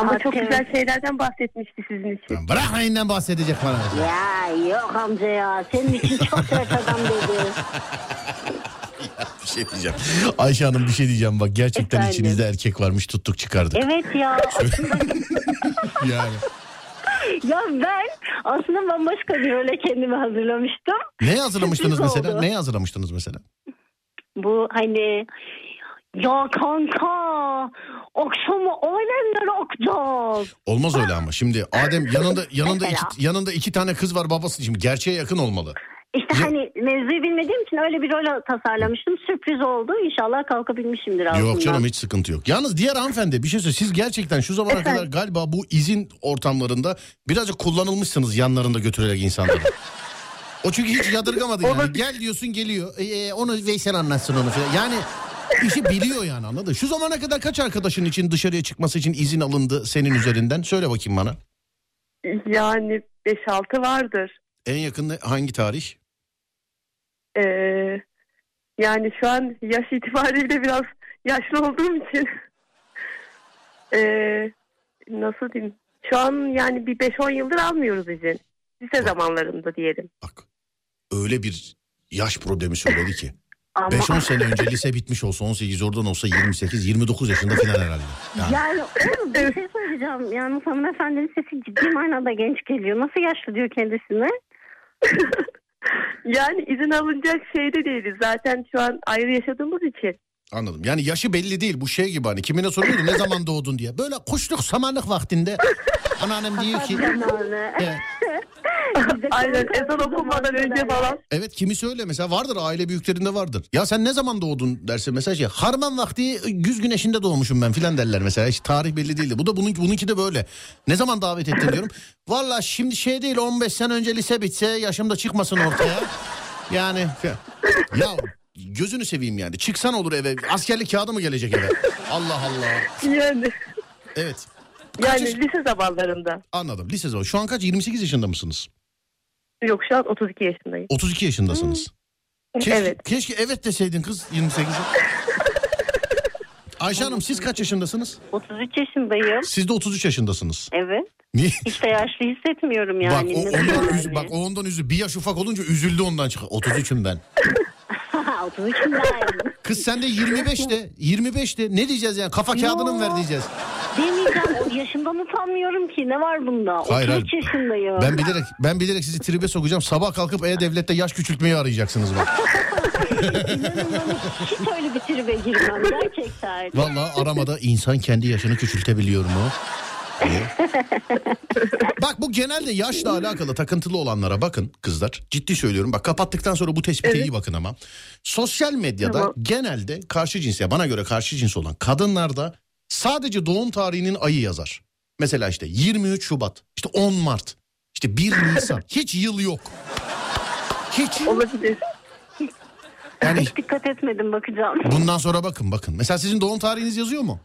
Ama çok evet. güzel şeylerden bahsetmişti sizin için. Lan Bırak neyinden bahsedecek bana. Ya yok amca ya. Senin için çok sert adam dedi. (laughs) Bir şey diyeceğim. Ayşe Hanım bir şey diyeceğim bak. Gerçekten Efendim? içinizde erkek varmış tuttuk çıkardık. Evet ya. (laughs) (laughs) Yani. ya ben aslında bambaşka bir öyle kendimi hazırlamıştım. Neye hazırlamıştınız mesela? oldu. Neye hazırlamıştınız mesela? Bu hani ya kanka akşama ailemlere akacağız. Olmaz öyle ama. Şimdi Adem yanında yanında Mesela. iki, yanında iki tane kız var babası. Şimdi gerçeğe yakın olmalı. İşte hani mevzuyu bilmediğim için öyle bir rol tasarlamıştım. Sürpriz oldu. İnşallah kalkabilmişimdir altından. Yok canım hiç sıkıntı yok. Yalnız diğer hanımefendi bir şey söyle. Siz gerçekten şu zamana kadar galiba bu izin ortamlarında birazcık kullanılmışsınız yanlarında götürerek insanları. O çünkü hiç yadırgamadı yani. Gel diyorsun geliyor. Ee, onu Veysel anlatsın onu falan. Yani işi biliyor yani anladın. Şu zamana kadar kaç arkadaşın için dışarıya çıkması için izin alındı senin üzerinden? Söyle bakayım bana. Yani 5-6 vardır. En yakın hangi tarih? Ee, yani şu an yaş itibariyle biraz yaşlı olduğum için (laughs) ee, nasıl diyeyim? Şu an yani bir 5-10 yıldır almıyoruz izin. Lise zamanlarında diyelim. Bak öyle bir yaş problemi söyledi ki. Ama 5-10 sene önce lise bitmiş olsa 18 oradan olsa 28-29 yaşında falan herhalde. Yani. yani bir şey söyleyeceğim. Yani hanımefendinin sesi ciddi manada genç geliyor. Nasıl yaşlı diyor kendisine? (laughs) Yani izin alınacak şeyde değiliz. Zaten şu an ayrı yaşadığımız için. Anladım. Yani yaşı belli değil. Bu şey gibi hani kimine soruyordu ne zaman doğdun diye. Böyle kuşluk samanlık vaktinde anneannem diyor ki. Evet. Aynen ezan okunmadan önce falan. Evet kimisi öyle mesela vardır aile büyüklerinde vardır. Ya sen ne zaman doğdun derse mesela şey harman vakti güz güneşinde doğmuşum ben filan derler mesela. Hiç tarih belli değildi. Bu da bunun, bununki de böyle. Ne zaman davet ettin diyorum. Valla şimdi şey değil 15 sene önce lise bitse yaşım da çıkmasın ortaya. Yani ya gözünü seveyim yani. Çıksan olur eve. Askerlik kağıdı mı gelecek eve? Allah Allah. Yani, Evet. Kaç yani yaş- lise zamanlarında. Anladım. Lise zamanı. Şu an kaç? 28 yaşında mısınız? Yok şu an 32 yaşındayım. 32 yaşındasınız. Keşke, Evet. keşke evet deseydin kız 28'e. (laughs) Ayşe Hanım siz kaç yaşındasınız? 33 yaşındayım. Siz de 33 yaşındasınız. Evet. Niye? Hiç de yaşlı hissetmiyorum bak yani. o Ne ondan yani? üzü, bak o ondan (laughs) üzü bir yaş ufak olunca üzüldü ondan çık. 33'üm ben. 33'üm ben. Kız sen de 25'te 25'te ne diyeceğiz yani kafa kağıdını mı ver diyeceğiz. Demeyeceğim. O yaşımdan utanmıyorum ki. Ne var bunda? Hayır, 33 hayır. yaşındayım. Ben bilerek ben bilerek sizi tribe sokacağım. Sabah kalkıp E-Devlet'te yaş küçültmeyi arayacaksınız bak. Hiç öyle bir tribe girmem. Gerçekten. Vallahi aramada insan kendi yaşını küçültebiliyor mu? (laughs) Bak bu genelde yaşla alakalı takıntılı olanlara bakın kızlar. Ciddi söylüyorum. Bak kapattıktan sonra bu tespite iyi bakın ama. Sosyal medyada Tamam. genelde karşı cins ya bana göre karşı cins olan kadınlarda sadece doğum tarihinin ayı yazar. Mesela işte 23 Şubat, işte 10 Mart, işte 1 Nisan. (laughs) Hiç yıl yok. Hiç. Olabilir. Yani Hiç dikkat etmedim bakacağım. bundan sonra bakın bakın. Mesela sizin doğum tarihiniz yazıyor mu?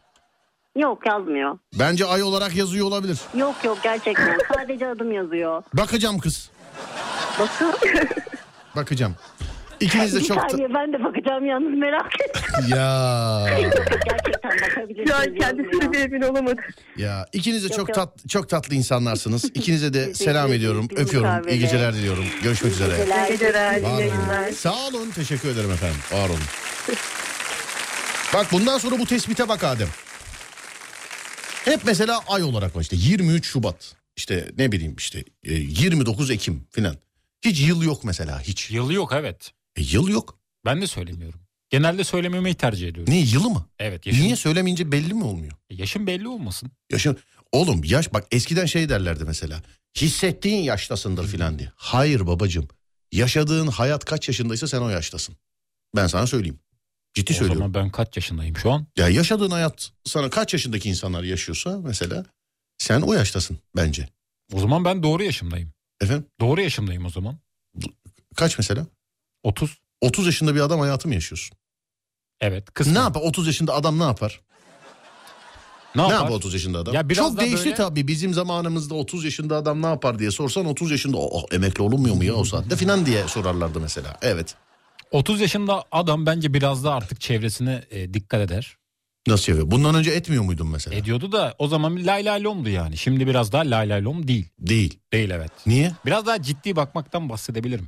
Yok yazmıyor. Bence ay olarak yazıyor olabilir. Yok yok gerçekten. (laughs) Sadece adım yazıyor. Bakacağım kız. Bakın. (laughs) Bakacağım. İkiniz de bir çok... saniye ben de bakacağım yalnız merak ettim. Ya. Gerçekten bakabilirsiniz. Şu an kendisine yazmıyor. bir emin olamadı. Ya ikiniz de Yok, çok yok. tat çok tatlı insanlarsınız. (laughs) İkinize de selam ediyorum. Bizim Öpüyorum. kahvede. İyi geceler diliyorum. Görüşmek üzere. Geceler. İyi geceler, Var iyi olun. yayınlar. Sağ olun. Teşekkür ederim efendim. Var olun. Bak bundan sonra bu tespite bak Adem. Hep mesela ay olarak var işte 23 Şubat. işte ne bileyim işte e, 29 Ekim filan. Hiç yıl yok mesela hiç. Yılı yok evet. E, yıl yok. Ben de söylemiyorum. Genelde söylememeyi tercih ediyorum. Ne yılı mı? Evet yaşım, Niye söylemeyince belli mi olmuyor? yaşım belli olmasın. Yaşın oğlum yaş bak eskiden şey derlerdi mesela. Hissettiğin yaştasındır filan diye. Hayır babacığım. Yaşadığın hayat kaç yaşındaysa sen o yaştasın. Ben sana söyleyeyim. Ciddi o söylüyorum. zaman ben kaç yaşındayım şu an? Ya yaşadığın hayat sana kaç yaşındaki insanlar yaşıyorsa mesela sen o yaştasın bence. O zaman ben doğru yaşımdayım. Efendim Doğru yaşımdayım o zaman. kaç mesela? 30. 30 yaşında bir adam hayatı mı yaşıyorsun? Evet kısmen. Ne yapar? 30 yaşında adam ne yapar? Ne Ne yapar? yapar 30 yaşında adam? Ya Çok değişti böyle- tabii. Bizim zamanımızda 30 yaşında adam ne yapar diye sorsan 30 yaşında oh, emekli olunmuyor mu ya o saatte filan diye sorarlardı mesela. Evet. 30 yaşında adam bence biraz da artık çevresine e, dikkat eder. Nasıl çeviriyor? Bundan önce etmiyor muydun mesela? Ediyordu da o zaman lay lay lomdu yani. Şimdi biraz daha lay lay lom değil. Değil. Değil evet. Niye? Biraz daha ciddi bakmaktan bahsedebilirim.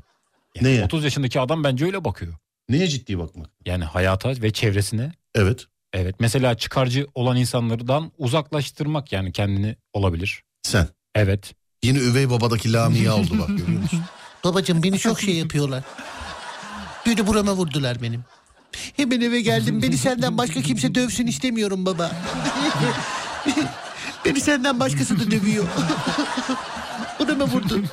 Yani Neye? 30 yaşındaki adam bence öyle bakıyor. Neye ciddi bakmak? Yani hayata ve çevresine. Evet. Evet mesela çıkarcı olan insanlardan uzaklaştırmak yani kendini olabilir. Sen. Evet. Yine üvey babadaki Lamia oldu bak görüyor musun? (laughs) Babacım beni çok şey yapıyorlar. Biri burama vurdular benim. Hemen eve geldim. Beni senden başka kimse dövsün istemiyorum baba. (laughs) beni senden başkası da dövüyor. (laughs) burama vurdun.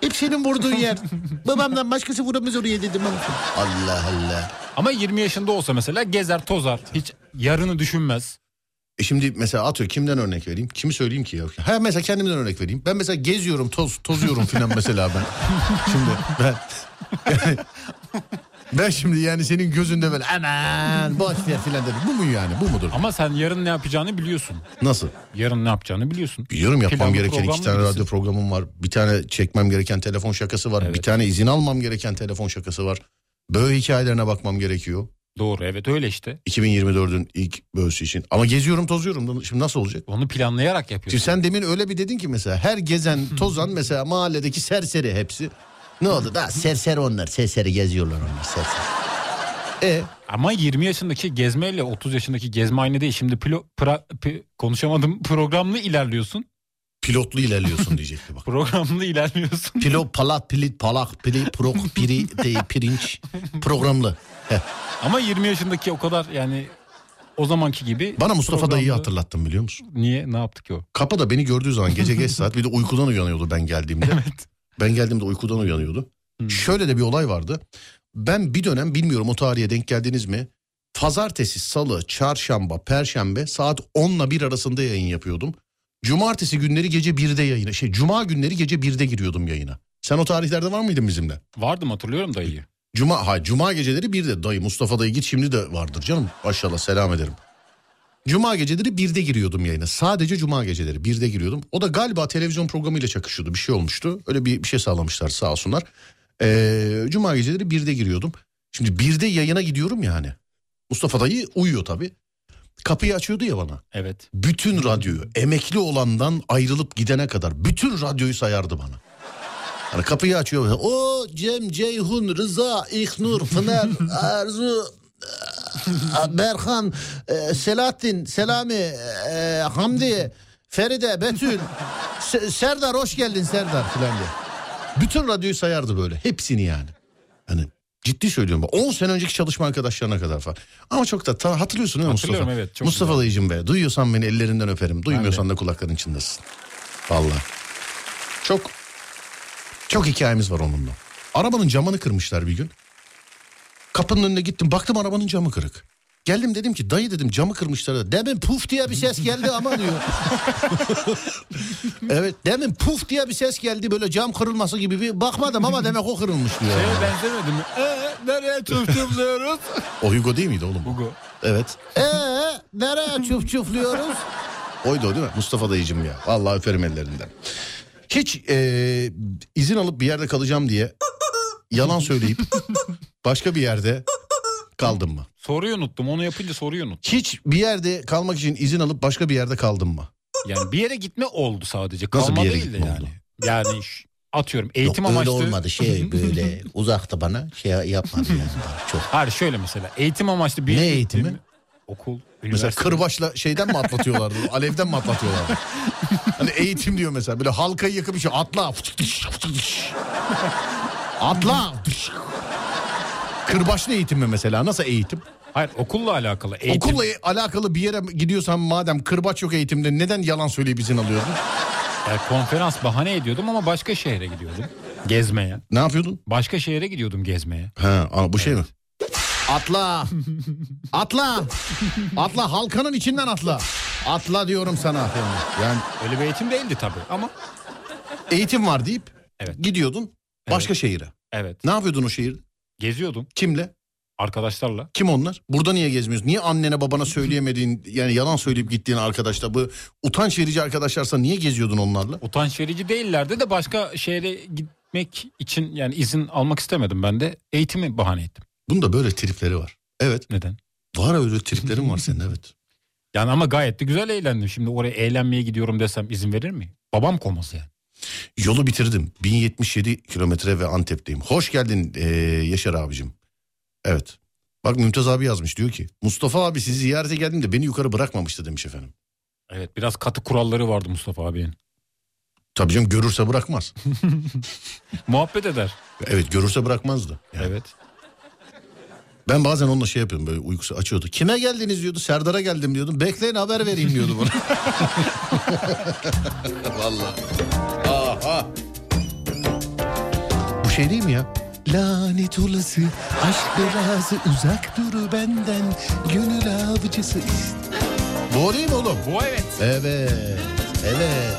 Hep senin vurduğun yer. Babamdan başkası vuramaz oraya dedim ama. Allah Allah. Ama 20 yaşında olsa mesela gezer tozar. Hiç yarını düşünmez. E şimdi mesela atıyor kimden örnek vereyim? Kimi söyleyeyim ki ya? Ha mesela kendimden örnek vereyim. Ben mesela geziyorum, toz tozuyorum filan mesela ben. (laughs) Şimdi ben yani, (laughs) ben şimdi yani senin gözünde böyle aman boş ver filan dedim. Bu mu yani? Bu mudur? Ama sen yarın ne yapacağını biliyorsun. Nasıl? Yarın ne yapacağını biliyorsun. Biliyorum yapmam Planlı gereken iki tane radyo programım var. Bir tane çekmem gereken telefon şakası var. Bir tane izin almam gereken telefon şakası var. Böyle hikayelerine bakmam gerekiyor. Doğru evet öyle işte. 2024'ün ilk bölüsü için. Ama geziyorum tozuyorum. Şimdi nasıl olacak? Onu planlayarak yapıyorsun. Şimdi sen demin öyle bir dedin ki mesela her gezen (laughs) tozan mesela mahalledeki serseri hepsi. Ne oldu da serseri onlar serseri geziyorlar onlar serseri. E Ama 20 yaşındaki gezmeyle 30 yaşındaki gezme aynı değil. Şimdi plo, pra, pi- konuşamadım programlı ilerliyorsun. Pilotlu ilerliyorsun diyecekti bak. Programlı ilerliyorsun. Pilot, palat, pilit, palak, pili, prok, piri, de, pirinç. Programlı. Ama 20 yaşındaki o kadar yani o zamanki gibi. Bana Mustafa dayıyı programlı- hatırlattın biliyor musun? Niye? Ne yaptı ki o? Kapıda beni gördüğü zaman gece geç saat bir de uykudan uyanıyordu ben geldiğimde. Ben geldiğimde uykudan uyanıyordu. Şöyle de bir olay vardı. Ben bir dönem bilmiyorum o tarihe denk geldiniz mi? Pazartesi, salı, çarşamba, perşembe saat 10 ile 1 arasında yayın yapıyordum. Cumartesi günleri gece 1'de yayına, şey cuma günleri gece 1'de giriyordum yayına. Sen o tarihlerde var mıydın bizimle? Vardım hatırlıyorum dayıyı. Cuma, ha, cuma geceleri 1'de dayı Mustafa dayı git şimdi de vardır canım. Maşallah selam ederim. Cuma geceleri 1'de giriyordum yayına. Sadece cuma geceleri 1'de giriyordum. O da galiba televizyon programıyla çakışıyordu. Bir şey olmuştu. Öyle bir, bir şey sağlamışlar sağ olsunlar. Ee, cuma geceleri 1'de giriyordum. Şimdi 1'de yayına gidiyorum yani. Mustafa dayı uyuyor tabii. Kapıyı açıyordu ya bana. Evet. Bütün radyoyu emekli olandan ayrılıp gidene kadar bütün radyoyu sayardı bana. Hani kapıyı açıyor. O Cem, Ceyhun, Rıza, İknur, Pınar, (laughs) Arzu, (laughs) Berhan, e, Selahattin, Selami, e, Hamdi, Feride, Betül, (laughs) Se- Serdar hoş geldin Serdar filan diye. Bütün radyoyu sayardı böyle. Hepsini yani. Hani ciddi söylüyorum. 10 sene önceki çalışma arkadaşlarına kadar falan. Ama çok da ta, hatırlıyorsun değil mi Mustafa? Evet, çok Mustafa güzel. dayıcım be. Duyuyorsan beni ellerinden öperim. Duymuyorsan da kulakların içindesin. Vallahi. Çok çok hikayemiz var onunla. Arabanın camını kırmışlar bir gün. Kapının önüne gittim. Baktım arabanın camı kırık. Geldim dedim ki dayı dedim camı kırmışlar. Demin puf diye bir ses geldi ama diyor. (laughs) evet demin puf diye bir ses geldi böyle cam kırılması gibi bir bakmadım ama demek o kırılmış diyor. Şeye benzemedi mi? Eee nereye tüftüflüyoruz? O Hugo değil miydi oğlum? Hugo. Evet. Ee nereye çuf çufluyoruz? Oydu o değil mi? Mustafa dayıcım ya. Vallahi öperim ellerinden. Hiç e, izin alıp bir yerde kalacağım diye yalan söyleyip başka bir yerde kaldım mı? Soruyu unuttum. Onu yapınca soruyu unuttum. Hiç bir yerde kalmak için izin alıp başka bir yerde kaldım mı? Yani bir yere gitme oldu sadece. Nasıl Kalma bir yere değil de gitme yani. oldu? Yani ş- atıyorum eğitim Yok öyle amaçlı. olmadı şey (laughs) böyle uzakta bana şey yapmadı yani. Çok. Hayır şöyle mesela eğitim amaçlı bir Ne yere eğitimi? Okul, Mesela üniversite. kırbaçla şeyden mi atlatıyorlardı? (laughs) Alevden mi atlatıyorlardı? Hani eğitim diyor mesela. Böyle halkayı yakıp işte atla. Atla. Kırbaçlı eğitim mi mesela? Nasıl eğitim? Hayır okulla alakalı. Eğitim. Okulla alakalı bir yere gidiyorsan madem kırbaç yok eğitimde neden yalan söyleyip izin alıyordun? Yani konferans bahane ediyordum ama başka şehre gidiyordum. Gezmeye. Ne yapıyordun? Başka şehre gidiyordum gezmeye. Ha, aa, bu şey mi? Atla. Atla. Atla halkanın içinden atla. Atla diyorum sana. Yani Öyle bir eğitim değildi tabii ama. eğitim var deyip Evet. gidiyordun başka şehire. Evet. Ne yapıyordun o şehirde? Geziyordum Kimle? arkadaşlarla. Kim onlar? Burada niye gezmiyorsun? Niye annene babana söyleyemediğin yani yalan söyleyip gittiğin arkadaşlar bu utanç verici arkadaşlarsa niye geziyordun onlarla? Utanç verici değillerdi de başka şehre gitmek için yani izin almak istemedim ben de. Eğitimi bahane ettim. Bunda böyle tripleri var. Evet. Neden? Var öyle triplerin var senin evet. (laughs) Yani ama gayet de güzel eğlendim. Şimdi oraya eğlenmeye gidiyorum desem izin verir mi? Babam koması yani. Yolu bitirdim. 1077 kilometre ve Antep'teyim. Hoş geldin ee, Yaşar abicim. Evet. Bak Mümtaz abi yazmış diyor ki Mustafa abi sizi ziyarete geldim de beni yukarı bırakmamıştı demiş efendim. Evet biraz katı kuralları vardı Mustafa abinin. Tabii canım görürse bırakmaz. (laughs) Muhabbet eder. Evet görürse bırakmazdı. Yani. Evet. Ben bazen onunla şey yapıyorum böyle uykusu açıyordu. Kime geldiniz diyordu. Serdar'a geldim diyordum. Bekleyin haber vereyim diyordu bana. (laughs) (laughs) Vallahi. Bu şey değil mi ya? Lanet olası aşk belası uzak dur benden gönül avcısı ist- Bu o değil mi oğlum? Bu evet. Evet. Evet.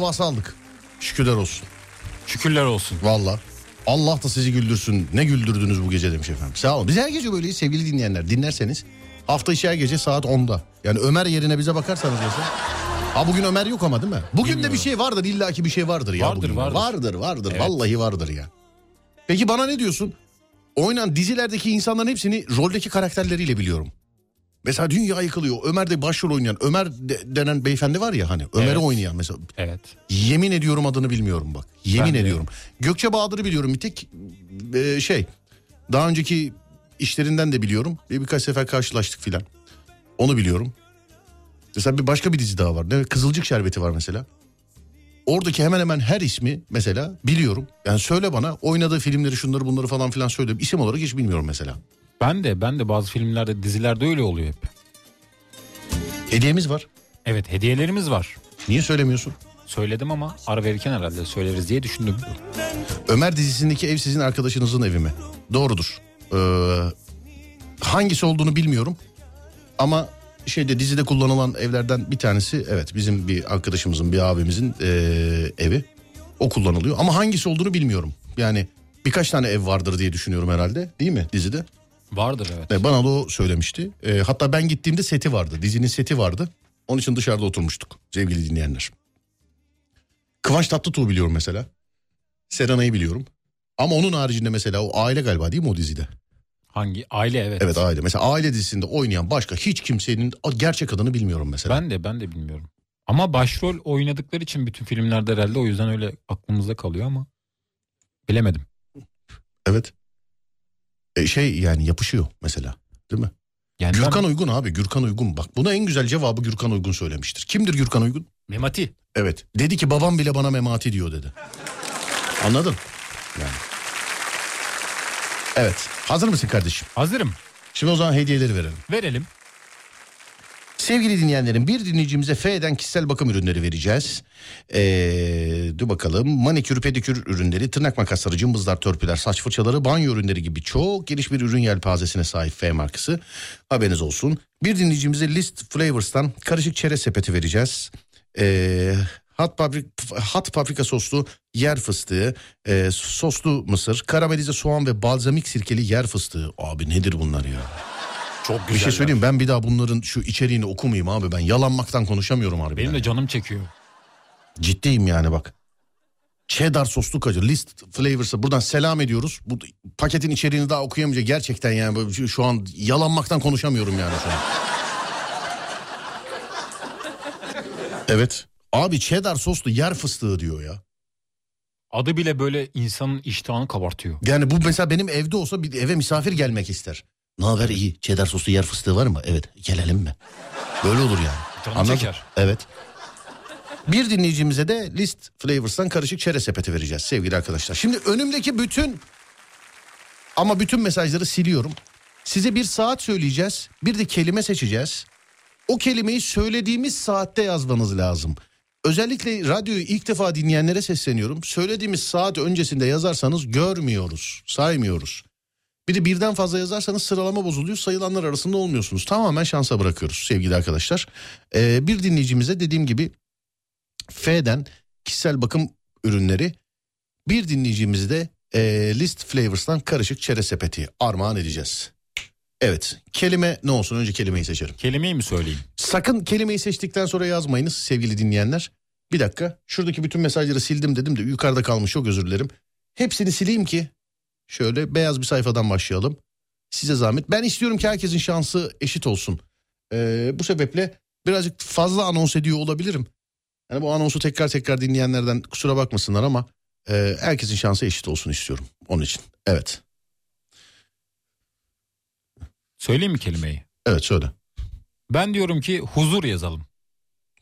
Duası aldık. Şükürler olsun. Şükürler olsun. Valla. Allah da sizi güldürsün. Ne güldürdünüz bu gece demiş efendim. Sağ olun. Biz her gece böyleyiz sevgili dinleyenler. Dinlerseniz hafta içi her gece saat 10'da. Yani Ömer yerine bize bakarsanız mesela. Ha bugün Ömer yok ama değil mi? Bugün de bir şey vardır. illaki bir şey vardır ya. Vardır, bugün. vardır. Vardır vardır. Evet. Vallahi vardır ya. Peki bana ne diyorsun? Oynanan dizilerdeki insanların hepsini roldeki karakterleriyle biliyorum. Mesela dünya yıkılıyor. Ömer'de başrol oynayan Ömer de- denen beyefendi var ya hani Ömer'i Evet. oynayan mesela. Evet. Yemin ediyorum adını bilmiyorum bak. Yemin Ben de. ediyorum. Gökçe Bahadır'ı biliyorum bir tek e, şey. Daha önceki işlerinden de biliyorum. Bir birkaç sefer karşılaştık filan. Onu biliyorum. Mesela bir başka bir dizi daha var. Ne? Kızılcık Şerbeti var mesela. Oradaki hemen hemen her ismi mesela biliyorum. Yani söyle bana oynadığı filmleri şunları bunları falan filan söyle. İsim olarak hiç bilmiyorum mesela. Ben de ben de bazı filmlerde dizilerde öyle oluyor hep. Hediyemiz var. Evet hediyelerimiz var. Niye söylemiyorsun? Söyledim ama ara verirken herhalde söyleriz diye düşündüm. Ömer dizisindeki ev sizin arkadaşınızın evi mi? Doğrudur. Ee, hangisi olduğunu bilmiyorum. Ama şeyde dizide kullanılan evlerden bir tanesi evet bizim bir arkadaşımızın bir abimizin ee, evi. O kullanılıyor ama hangisi olduğunu bilmiyorum. Yani birkaç tane ev vardır diye düşünüyorum herhalde değil mi dizide? Vardır evet. E, bana da o söylemişti. E, hatta ben gittiğimde seti vardı. Dizinin seti vardı. Onun için dışarıda oturmuştuk sevgili dinleyenler. Kıvanç Tatlıtuğ'u biliyorum mesela. Serenay'ı biliyorum. Ama onun haricinde mesela o aile galiba değil mi o dizide? Hangi? Aile evet. Evet aile. Mesela aile dizisinde oynayan başka hiç kimsenin gerçek adını bilmiyorum mesela. Ben de ben de bilmiyorum. Ama başrol oynadıkları için bütün filmlerde herhalde o yüzden öyle aklımızda kalıyor ama bilemedim. Evet. E, şey yani yapışıyor mesela değil mi? Yani Gürkan ben- Uygun abi Gürkan Uygun. Bak buna en güzel cevabı Gürkan Uygun söylemiştir. Kimdir Gürkan Uygun? Memati. Evet. Dedi ki babam bile bana memati diyor dedi. Anladın? Yani. Evet. Hazır mısın kardeşim? Hazırım. Şimdi o zaman hediyeleri verelim. Verelim. Sevgili dinleyenlerim bir dinleyicimize F'den kişisel bakım ürünleri vereceğiz. Ee, dur bakalım manikür pedikür ürünleri, tırnak makasları, cımbızlar, törpüler, saç fırçaları, banyo ürünleri gibi çok geniş bir ürün yelpazesine sahip F markası. Haberiniz olsun. Bir dinleyicimize List Flavors'tan karışık çerez sepeti vereceğiz. Ee, Hot, paprik, hot paprika soslu yer fıstığı, e, soslu mısır, karamelize soğan ve balzamik sirkeli yer fıstığı. Abi nedir bunlar ya? Çok Bir şey söyleyeyim ben bir daha bunların şu içeriğini okumayayım abi ben yalanmaktan konuşamıyorum harbiden. Benim de canım çekiyor. Ciddiyim yani bak. Cheddar soslu kacı list flavors'a buradan selam ediyoruz. Bu paketin içeriğini daha okuyamayacak gerçekten yani şu an yalanmaktan konuşamıyorum yani şu an. (laughs) Evet. Abi cheddar soslu yer fıstığı diyor ya. Adı bile böyle insanın iştahını kabartıyor. Yani bu mesela benim evde olsa bir eve misafir gelmek ister. Ne haber iyi cheddar soslu yer fıstığı var mı? Evet gelelim mi? Böyle olur yani. Canım Anladın? çeker. Evet. Bir dinleyicimize de List Flavors'tan karışık çerez sepeti vereceğiz sevgili arkadaşlar. Şimdi önümdeki bütün ama bütün mesajları siliyorum. Size bir saat söyleyeceğiz. Bir de kelime seçeceğiz. O kelimeyi söylediğimiz saatte yazmanız lazım. Özellikle radyoyu ilk defa dinleyenlere sesleniyorum. Söylediğimiz saat öncesinde yazarsanız görmüyoruz, saymıyoruz. Bir de birden fazla yazarsanız sıralama bozuluyor. Sayılanlar arasında olmuyorsunuz. Tamamen şansa bırakıyoruz sevgili arkadaşlar. Ee, bir dinleyicimize dediğim gibi F'den kişisel bakım ürünleri bir dinleyicimizi de e, List Flavors'tan karışık çerez sepeti armağan edeceğiz. Evet kelime ne olsun önce kelimeyi seçerim. Kelimeyi mi söyleyeyim? Sakın kelimeyi seçtikten sonra yazmayınız sevgili dinleyenler. Bir dakika. Şuradaki bütün mesajları sildim dedim de yukarıda kalmış çok özür dilerim. Hepsini sileyim ki şöyle beyaz bir sayfadan başlayalım. Size zahmet. Ben istiyorum ki herkesin şansı eşit olsun. Ee, bu sebeple birazcık fazla anons ediyor olabilirim. Yani bu anonsu tekrar tekrar dinleyenlerden kusura bakmasınlar ama e, herkesin şansı eşit olsun istiyorum. Onun için. Evet. Söyleyeyim mi kelimeyi? Evet söyle. Ben diyorum ki huzur yazalım.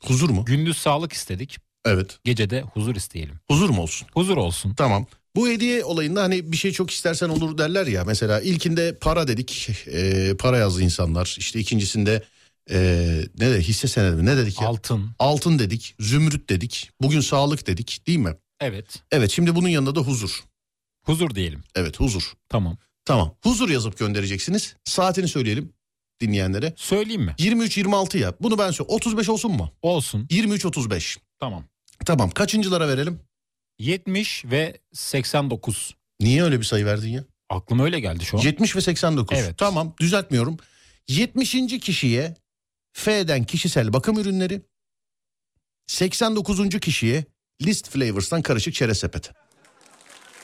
Huzur mu? Gündüz sağlık istedik. Evet. Gece de huzur isteyelim. Huzur mu olsun? Huzur olsun. Tamam. Bu hediye olayında hani bir şey çok istersen olur derler ya. Mesela ilkinde para dedik. e, para yazdı insanlar. İşte ikincisinde e, ne de hisse senedi mi? Ne dedik ya? Altın. Altın dedik. Zümrüt dedik. Bugün sağlık dedik değil mi? Evet. Evet şimdi bunun yanında da huzur. Huzur diyelim. Evet huzur. Tamam. Tamam. Huzur yazıp göndereceksiniz. Saatini söyleyelim dinleyenlere. Söyleyeyim mi? 23-26 ya. Bunu ben söyleyeyim. 35 olsun mu? Olsun. 23-35. Tamam. Tamam. Kaçıncılara verelim? 70 ve 89. Niye öyle bir sayı verdin ya? Aklıma öyle geldi şu an. 70 ve 89. Evet. Tamam düzeltmiyorum. 70. kişiye F'den kişisel bakım ürünleri. 89. kişiye List Flavors'tan karışık çerez sepeti.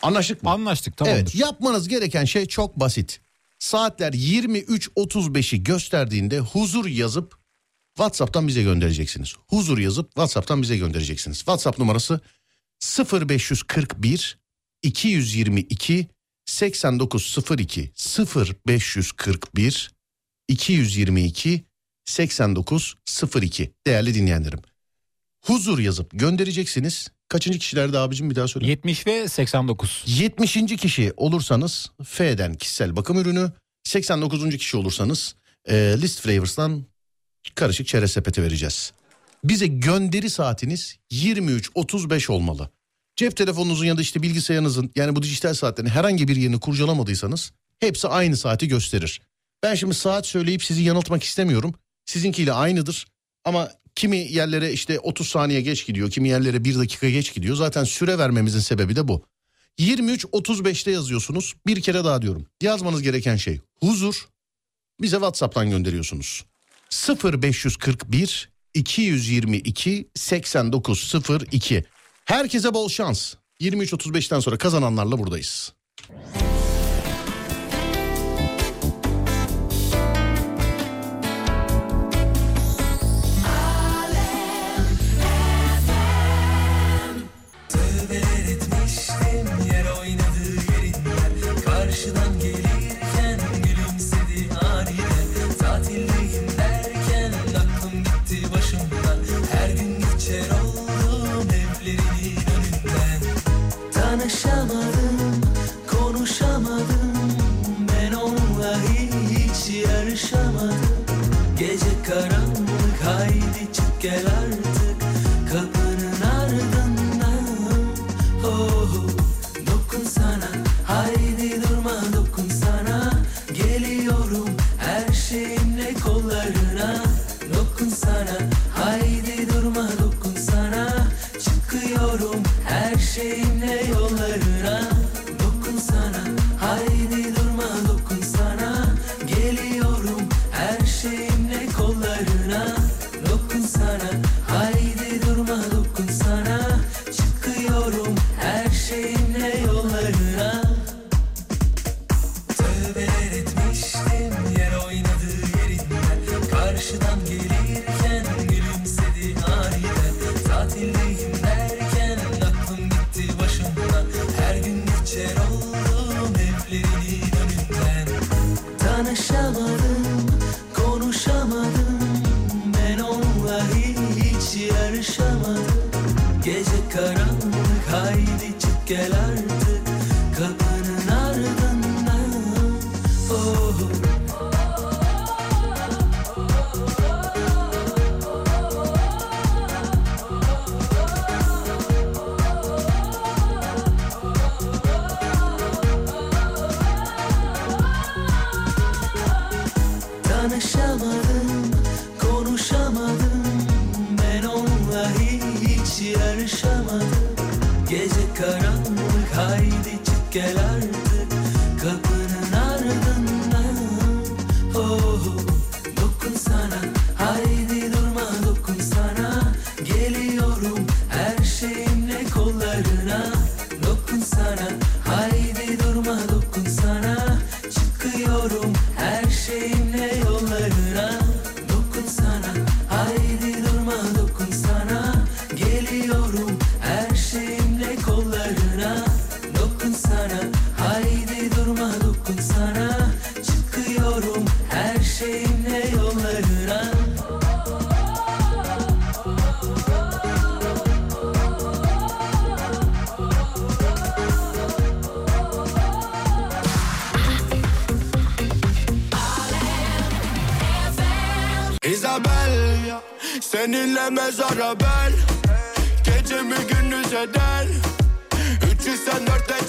Anlaştık mı? Anlaştık tamamdır. Evet yapmanız gereken şey çok basit. Saatler 23.35'i gösterdiğinde huzur yazıp WhatsApp'tan bize göndereceksiniz. Huzur yazıp WhatsApp'tan bize göndereceksiniz. WhatsApp numarası 0541 222 8902 0541 222 8902 değerli dinleyenlerim. Huzur yazıp göndereceksiniz. Kaçıncı kişilerde abicim bir daha söyle. 70 ve 89. 70. kişi olursanız F'den kişisel bakım ürünü, 89. kişi olursanız e, List Flavors'tan karışık çerez sepeti vereceğiz. Bize gönderi saatiniz 23.35 olmalı. Cep telefonunuzun ya da işte bilgisayarınızın yani bu dijital saatlerin herhangi bir yerini kurcalamadıysanız hepsi aynı saati gösterir. Ben şimdi saat söyleyip sizi yanıltmak istemiyorum. Sizinkiyle aynıdır ama kimi yerlere işte 30 saniye geç gidiyor, kimi yerlere 1 dakika geç gidiyor. Zaten süre vermemizin sebebi de bu. 23.35'te yazıyorsunuz. Bir kere daha diyorum. Yazmanız gereken şey huzur. Bize WhatsApp'tan gönderiyorsunuz. 0541 222 8902. Herkese bol şans. 23.35'ten sonra kazananlarla buradayız. Gel artık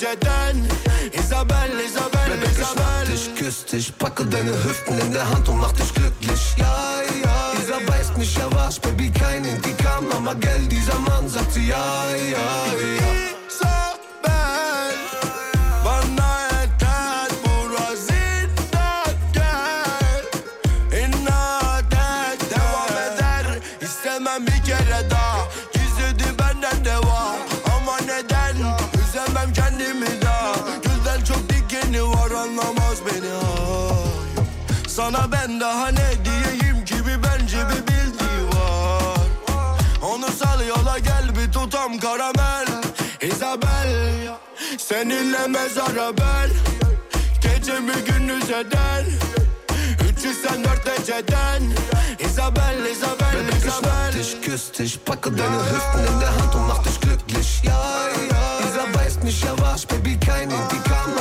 304 eceden Isabel, Isabel, mach Isabel dich, küss dich, packe deine Hüften in der Hand und mach dich glücklich. Ja, ja, dieser weiß nicht, er war's, Baby, kein Indikam, aber gell, dieser Mann sagt sie, ja, ja, ja. Daha ne diyeyim ki bir bence bir bildiği var Onu sal yola gel bir tutam karamel. Isabel Seninle mezara ben Gecemi gündüz eder? 304 eceden Isabel, Isabel, Bebek, ich Isabel. dich, küss dich, packe deine Hüften in der Hand und mach dich glücklich. Ja, ja, dieser weiß nicht, er war's, Baby, kein dieser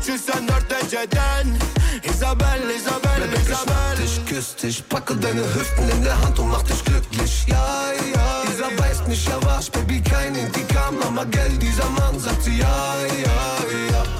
304 eceden Isabel, Isabel, ich mach Isabel. dich, küss dich, packe deine Hüften in der Hand und mach dich glücklich. Ja, ja, dieser weiß nicht, er war's, Baby, kein Indikam, aber gell, dieser Mann sagt sie, ja, ja, ja.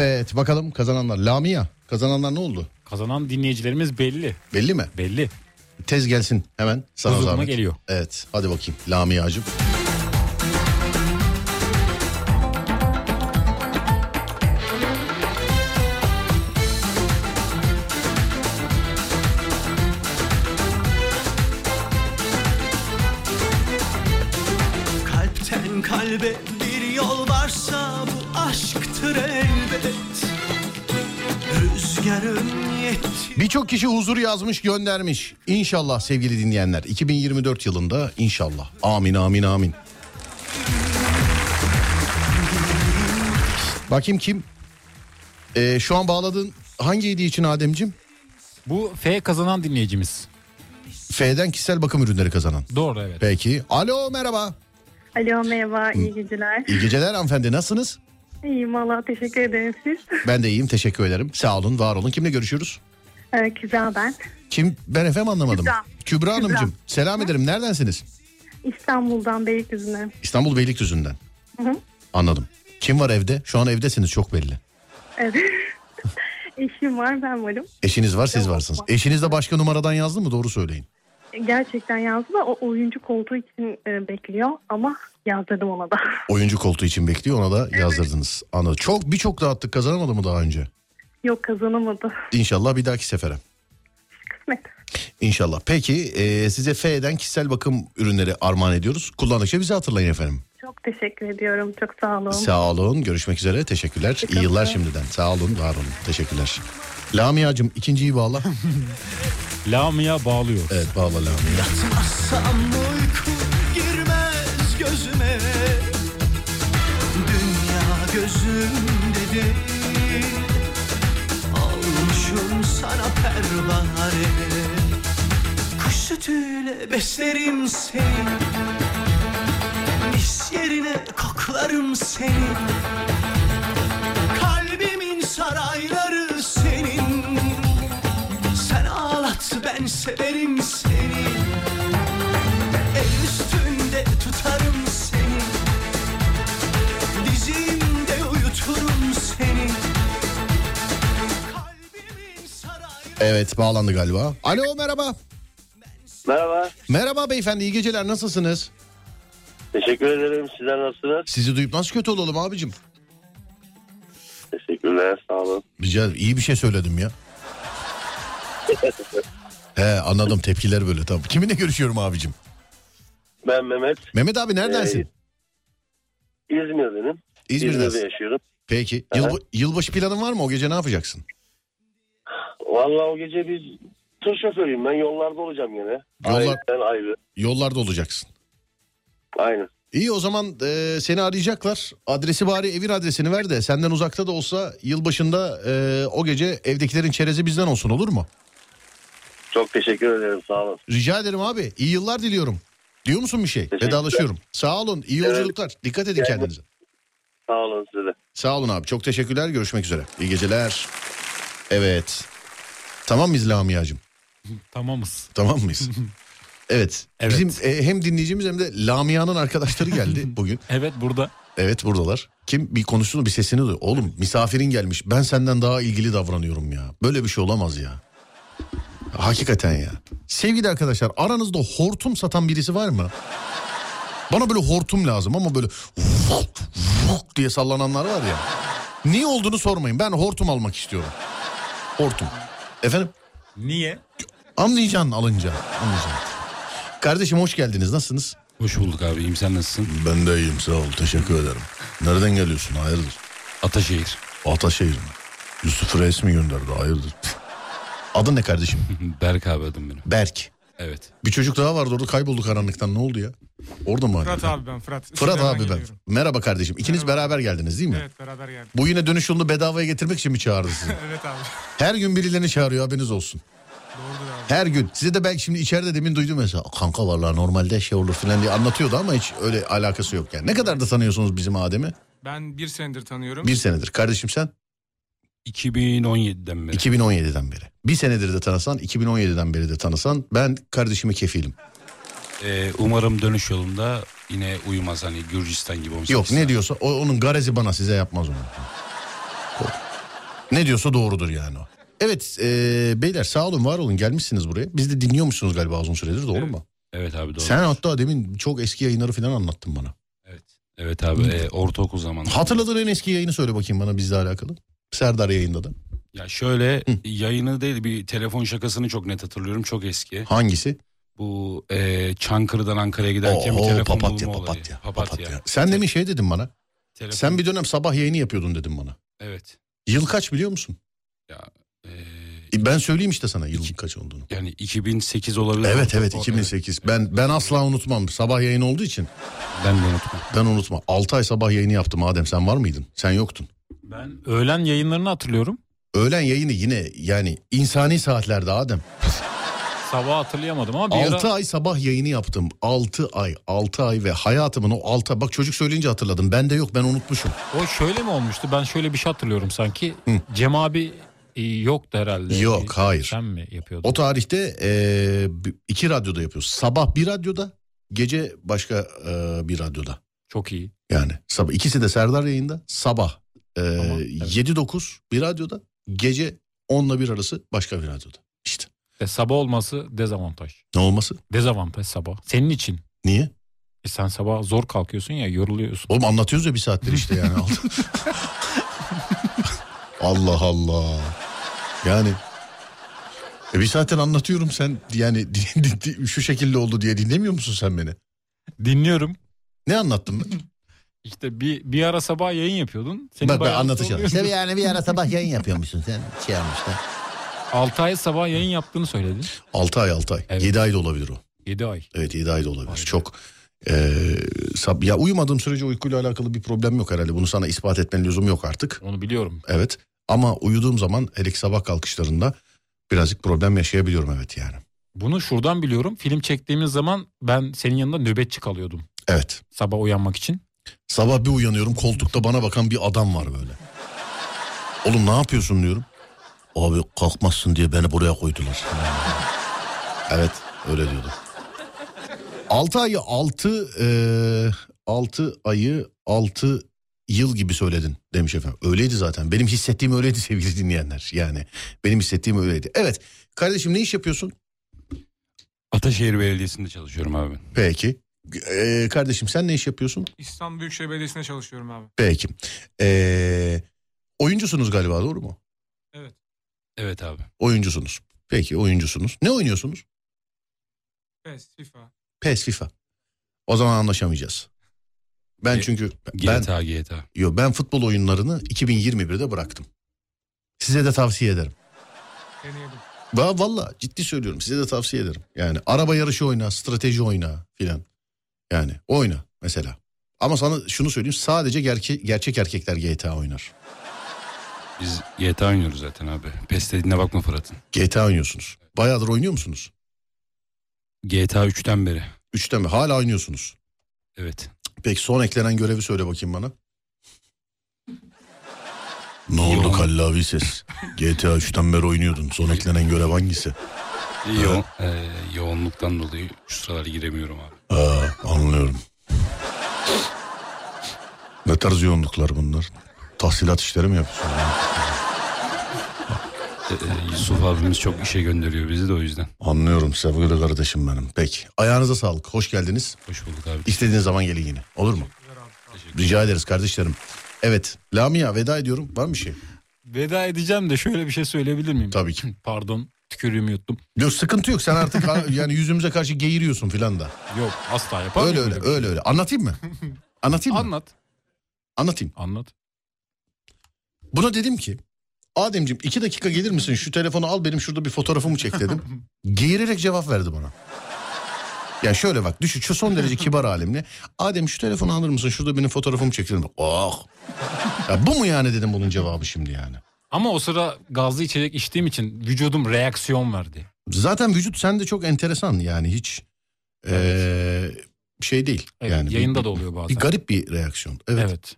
Evet bakalım kazananlar. Lamia kazananlar ne oldu? Kazanan dinleyicilerimiz belli. Belli mi? Belli. Tez gelsin hemen sana Huzuruma zahmet. geliyor. Evet hadi bakayım Lamia'cığım. Yazmış göndermiş. İnşallah sevgili dinleyenler 2024 yılında inşallah. Amin amin amin. Bakayım kim? Ee, şu an bağladığın hangi hediye için Ademcim? Bu F kazanan dinleyicimiz. F'den kişisel bakım ürünleri kazanan. Doğru evet. Peki. Alo merhaba. Alo merhaba iyi geceler. İyi geceler hanımefendi nasılsınız? İyiyim valla teşekkür ederim siz. Ben de iyiyim teşekkür ederim. Sağ olun var olun. Kimle görüşüyoruz? Ee, Kübra ben. Kim? Ben efendim anlamadım. Kübra. Kübra Hanımcığım. Kübra. Selam ederim. Neredensiniz? İstanbul'dan Beylikdüzü'ne. İstanbul Beylikdüzü'nden. Hı hı. Anladım. Kim var evde? Şu an evdesiniz çok belli. Evet. (laughs) Eşim var ben varım. Eşiniz var siz varsınız. Eşiniz de başka numaradan yazdı mı? Doğru söyleyin. gerçekten yazdı da o oyuncu koltuğu için e, bekliyor ama yazdırdım ona da. Oyuncu koltuğu için bekliyor ona da yazdırdınız. Anladım. Çok birçok dağıttık kazanamadı mı daha önce? Yok kazanamadı. İnşallah bir dahaki sefere. Kısmet. İnşallah. Peki e, size F'den kişisel bakım ürünleri armağan ediyoruz. Kullandıkça bizi hatırlayın efendim. Çok teşekkür ediyorum. Çok sağ olun. Sağ olun. Görüşmek üzere. Teşekkürler. İyi yıllar şimdiden. Sağ olun. Var olun. Teşekkürler. Lamia'cığım ikinciyi bağla. (laughs) Lamia bağlıyor. Evet bağla Lamia. Yatmazsam uyku girmez gözüme Dünya gözümde değil sana pervane. Kuş sütüyle beslerim seni. Mis yerine koklarım seni. Kalbimin sarayları senin. Sen ağlat ben severim seni Evet bağlandı galiba. Alo merhaba. Merhaba. Merhaba beyefendi iyi geceler nasılsınız? Teşekkür ederim. Sizler nasılsınız? Sizi duyup nasıl kötü olalım abicim? Teşekkürler. Sağ olun. Rica ederim. iyi bir şey söyledim ya. (laughs) He anladım tepkiler böyle tamam. Kiminle görüşüyorum abicim? Ben Mehmet. Mehmet abi neredensin? İzmir'denim. İzmir'desin. İzmir'de yaşıyorum. Peki. Yıl, yılbaşı planın var mı? O gece ne yapacaksın? Vallahi o gece biz tır şoförüyüm ben. Yollarda olacağım yine. Yollar- Aileden ayrı. Yollarda olacaksın. Aynen. İyi o zaman e, seni arayacaklar. Adresi bari evin adresini ver de senden uzakta da olsa yılbaşında e, o gece evdekilerin çerezi bizden olsun olur mu? Çok teşekkür ederim. Sağ olun. Rica ederim abi. İyi yıllar diliyorum. Diyor musun bir şey? Vedalaşıyorum. Sağ olun. İyi Evet. yolculuklar. Dikkat edin kendinize. Sağ olun size de. Sağ olun abi. Çok teşekkürler. Görüşmek üzere. İyi geceler. Evet. Tamam mıyız Lamia'cığım? (laughs) Tamamız. Tamam mıyız? (laughs) Evet. Bizim e, hem dinleyicimiz hem de Lamia'nın arkadaşları geldi (laughs) bugün. Evet burada. Evet buradalar. Kim bir konuşsun bir sesini duy. Oğlum misafirin gelmiş. Ben senden daha ilgili davranıyorum ya. Böyle bir şey olamaz ya. Hakikaten ya. Sevgili arkadaşlar aranızda hortum satan birisi var mı? Bana böyle hortum lazım ama böyle vuk vuk diye sallananlar var ya. Niye olduğunu sormayın. Ben hortum almak istiyorum. Hortum. Efendim? Niye? Anlayacaksın alınca. Anlayacaksın. Kardeşim hoş geldiniz. Nasılsınız? Hoş bulduk abi. İyiyim sen nasılsın? Ben de iyiyim sağ ol. Teşekkür ederim. Nereden geliyorsun? Hayırdır? Ataşehir. Ataşehir mi? Yusuf Reis mi gönderdi? Hayırdır? Adın ne kardeşim? (laughs) Berk abi adım benim. Berk. Evet. Bir çocuk daha vardı orada kayboldu karanlıktan. Ne oldu ya? Orada mı? Fırat abi ben Fırat. Fırat Üsküdar'dan abi ben. geliyorum. Merhaba kardeşim. İkiniz beraber geldiniz değil mi? Evet beraber geldik. Bu yine dönüş yolunu bedavaya getirmek için mi çağırdı sizi? (laughs) evet abi. Her gün birilerini çağırıyor haberiniz olsun. Her gün. Size de belki şimdi içeride demin duydum mesela. Kanka vallahi normalde şey olur falan diye anlatıyordu ama hiç öyle alakası yok yani. Ne kadar da tanıyorsunuz bizim Adem'i? Ben bir senedir tanıyorum. Bir senedir. Kardeşim sen? 2017'den beri. 2017'den beri. Bir senedir de tanısan, 2017'den beri de tanısan ben kardeşime kefilim. Ee, umarım dönüş yolunda yine uyumaz hani Gürcistan gibi 18 Yok ne diyorsa o, onun garezi bana size yapmaz onu. Ne diyorsa doğrudur yani o. Evet e, beyler sağ olun var olun gelmişsiniz buraya. Biz de dinliyormuşsunuz galiba uzun süredir doğru mu? Evet abi doğru. Sen hatta demin çok eski yayınları falan anlattın bana. Evet abi e, ortaokul zamanı. Hatırladığın en eski yayını söyle bakayım bana bizle alakalı. Serdar yayında da. Ya şöyle yayını değil bir telefon şakasını çok net hatırlıyorum. Çok eski. Hangisi? Bu e, Çankırı'dan Ankara'ya giderken bir Oo, telefon papatya, bulma olayı. papatya, Papatya. Sen demin şey dedin bana. Telefon- Sen bir dönem sabah yayını yapıyordun dedim bana. Evet. Yıl kaç biliyor musun? Ya E, Ben söyleyeyim işte sana yılın kaç olduğunu. Yani 2008 olabilir. Evet evet o- 2008. Ben ben asla unutmam. Sabah yayını olduğu için. Ben de unutmam. Ben unutmam. 6 ay sabah yayını yaptım Adem sen var mıydın? Sen yoktun. Ben öğlen yayınlarını hatırlıyorum. Öğlen yayını yine yani insani saatlerde Adem. Sabah hatırlayamadım ama bir 6 ara... ay sabah yayını yaptım. 6 ay 6 ay ve hayatımın o 6 bak çocuk söyleyince hatırladım. Bende yok ben unutmuşum. O şöyle mi olmuştu? Ben şöyle bir şey hatırlıyorum sanki. Cem abi e, yoktu herhalde. Yok hayır. Sen mi yapıyordun? O tarihte e, iki radyoda yapıyoruz. Sabah bir radyoda gece başka e, bir radyoda. Çok iyi. Yani sabah ikisi de Serdar yayında. Sabah e, 7-9 bir radyoda. Gece 10'la 1 arası başka bir radyoda. İşte. E, sabah olması dezavantaj. Ne olması? Dezavantaj sabah. Senin için. Niye? E sen sabah zor kalkıyorsun ya yoruluyorsun. Oğlum anlatıyoruz ya bir saattir işte yani. (laughs) Allah Allah. Yani e bir zaten anlatıyorum sen yani (laughs) şu şekilde oldu diye dinlemiyor musun sen beni? Dinliyorum. Ne anlattım ben? (laughs) İşte bir bir ara sabah yayın yapıyordun. Senin Bak bayağı anlatacağım. İşte yani bir ara sabah yayın yapıyormuşsun sen şey yapmışlar. 6 ay sabah yayın yaptığını söyledin. 6 ay 6 ay. 7 ay da olabilir o. 7 ay. Evet 7 ay da olabilir. Çok e, sab- ya uyumadığım sürece uykuyla alakalı bir problem yok herhalde. Bunu sana ispat etmenin lüzum yok artık. Onu biliyorum. Evet. Ama uyuduğum zaman hele sabah kalkışlarında birazcık problem yaşayabiliyorum evet yani. Bunu şuradan biliyorum. Film çektiğimiz zaman ben senin yanında nöbetçi kalıyordum. Evet. Sabah uyanmak için. Sabah bir uyanıyorum koltukta bana bakan bir adam var böyle. Oğlum ne yapıyorsun diyorum. Abi kalkmazsın diye beni buraya koydular. (laughs) evet öyle diyordu. 6 ayı 6 6 ayı 6 yıl gibi söyledin demiş efendim. Öyleydi zaten. Benim hissettiğim öyleydi sevgili dinleyenler. Yani benim hissettiğim öyleydi. Evet kardeşim ne iş yapıyorsun? Ataşehir Belediyesi'nde çalışıyorum abi. Peki. Ee, kardeşim sen ne iş yapıyorsun? İstanbul Büyükşehir Belediyesi'nde çalışıyorum abi. Peki. Ee, oyuncusunuz galiba doğru mu? Evet. Evet abi. Oyuncusunuz. Peki oyuncusunuz. Ne oynuyorsunuz? PES, FIFA. PES FIFA. O zaman anlaşamayacağız. Ben Ge- çünkü ben GTA GTA. yo ben futbol oyunlarını 2021'de bıraktım. Size de tavsiye ederim. Deneyelim. Va valla ciddi söylüyorum size de tavsiye ederim. Yani araba yarışı oyna, strateji oyna filan. Yani oyna mesela. Ama sana şunu söyleyeyim sadece gerke- gerçek erkekler GTA oynar. Biz GTA oynuyoruz zaten abi. PES dediğine bakma Fırat'ın. GTA oynuyorsunuz. Bayağıdır oynuyor musunuz? GTA 3'ten beri. Üçten mi? Hala oynuyorsunuz. Evet. Peki son eklenen görevi söyle bakayım bana. Ne oldu kallavi ses? GTA 3'ten beri oynuyordun. Son eklenen görev hangisi? Yo e, yoğunluktan dolayı şu sıralar giremiyorum abi. Aa, anlıyorum. Ne tarz yoğunluklar bunlar? Tahsilat işleri mi yapıyorsun? E, e, Yusuf abimiz çok işe gönderiyor bizi de o yüzden. Anlıyorum sevgili kardeşim benim. Peki. Ayağınıza sağlık. Hoş geldiniz. Hoş bulduk abi. İstediğiniz zaman gelin yine. Olur mu? Rica ederiz kardeşlerim. Evet. Lamia veda ediyorum. Var mı bir şey? Veda edeceğim de şöyle bir şey söyleyebilir miyim? Tabii ki. (laughs) Pardon tükürüğümü yuttum. Yok sıkıntı yok. Sen artık (laughs) yani yüzümüze karşı geğiriyorsun filan da. Yok asla yapamam. Öyle öyle öyle öyle. Anlatayım mı? (laughs) Anlatayım mı? Anlat. Anlatayım. Anlat. Buna dedim ki Ademciğim iki dakika gelir misin şu telefonu al benim şurada bir fotoğrafımı çek dedim. (laughs) Geğirerek cevap verdi bana. Ya şöyle bak düşün şu son derece kibar halimle. Adem şu telefonu alır mısın şurada benim fotoğrafımı çek dedim. Oh. Ya bu mu yani dedim bunun cevabı şimdi yani. Ama o sıra gazlı içecek içtiğim için vücudum reaksiyon verdi. Zaten vücut sende çok enteresan yani hiç eee, şey değil. Evet, yani yayında bir- da oluyor bazen. Bir garip bir reaksiyon. Evet. Evet.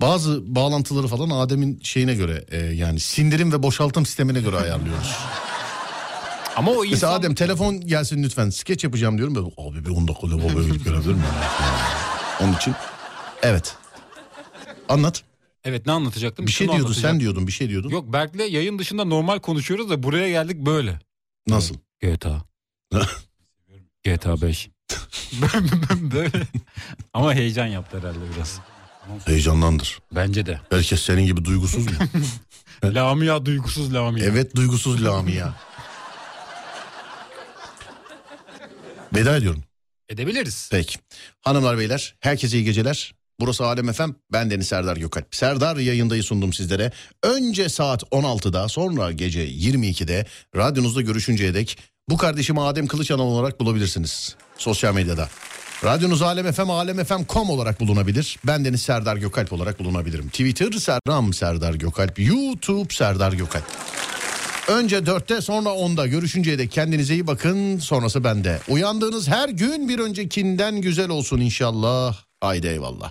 Bazı bağlantıları falan Adem'in şeyine göre e, yani sindirim ve boşaltım sistemine göre ayarlıyoruz. (laughs) Ama o Mesela insan... Adem telefon gelsin lütfen skeç yapacağım diyorum. Ben, Abi bir 10 dakika lavaboya gidip gelebilir miyim? (laughs) Onun için evet. Anlat. Evet ne anlatacaktım? Bir şey Şunu diyordun sen diyordun bir şey diyordun. Yok Berk'le yayın dışında normal konuşuyoruz da buraya geldik böyle. Nasıl? GTA. GTA 5. böyle. Ama heyecan yaptı herhalde biraz. Heyecanlandır. Bence de. Herkes senin gibi duygusuz mu? (laughs) Lamia duygusuz Lamia. evet duygusuz Lamia. Veda ediyorum. Edebiliriz. Peki. Hanımlar beyler herkese iyi geceler. Burası Alem Efem. Ben Deniz Serdar Gökalp. Serdar yayındayı sundum sizlere. Önce saat 16'da sonra gece 22'de radyonuzda görüşünceye dek bu kardeşimi Adem Kılıçanan olarak bulabilirsiniz. Sosyal medyada. Radyonuz Alem FM, alemfm.com olarak bulunabilir. Ben Deniz Serdar Gökalp olarak bulunabilirim. Twitter Serram Serdar Gökalp, YouTube Serdar Gökalp. Önce dörtte sonra onda görüşünceye dek kendinize iyi bakın sonrası bende. Uyandığınız her gün bir öncekinden güzel olsun inşallah. Haydi eyvallah.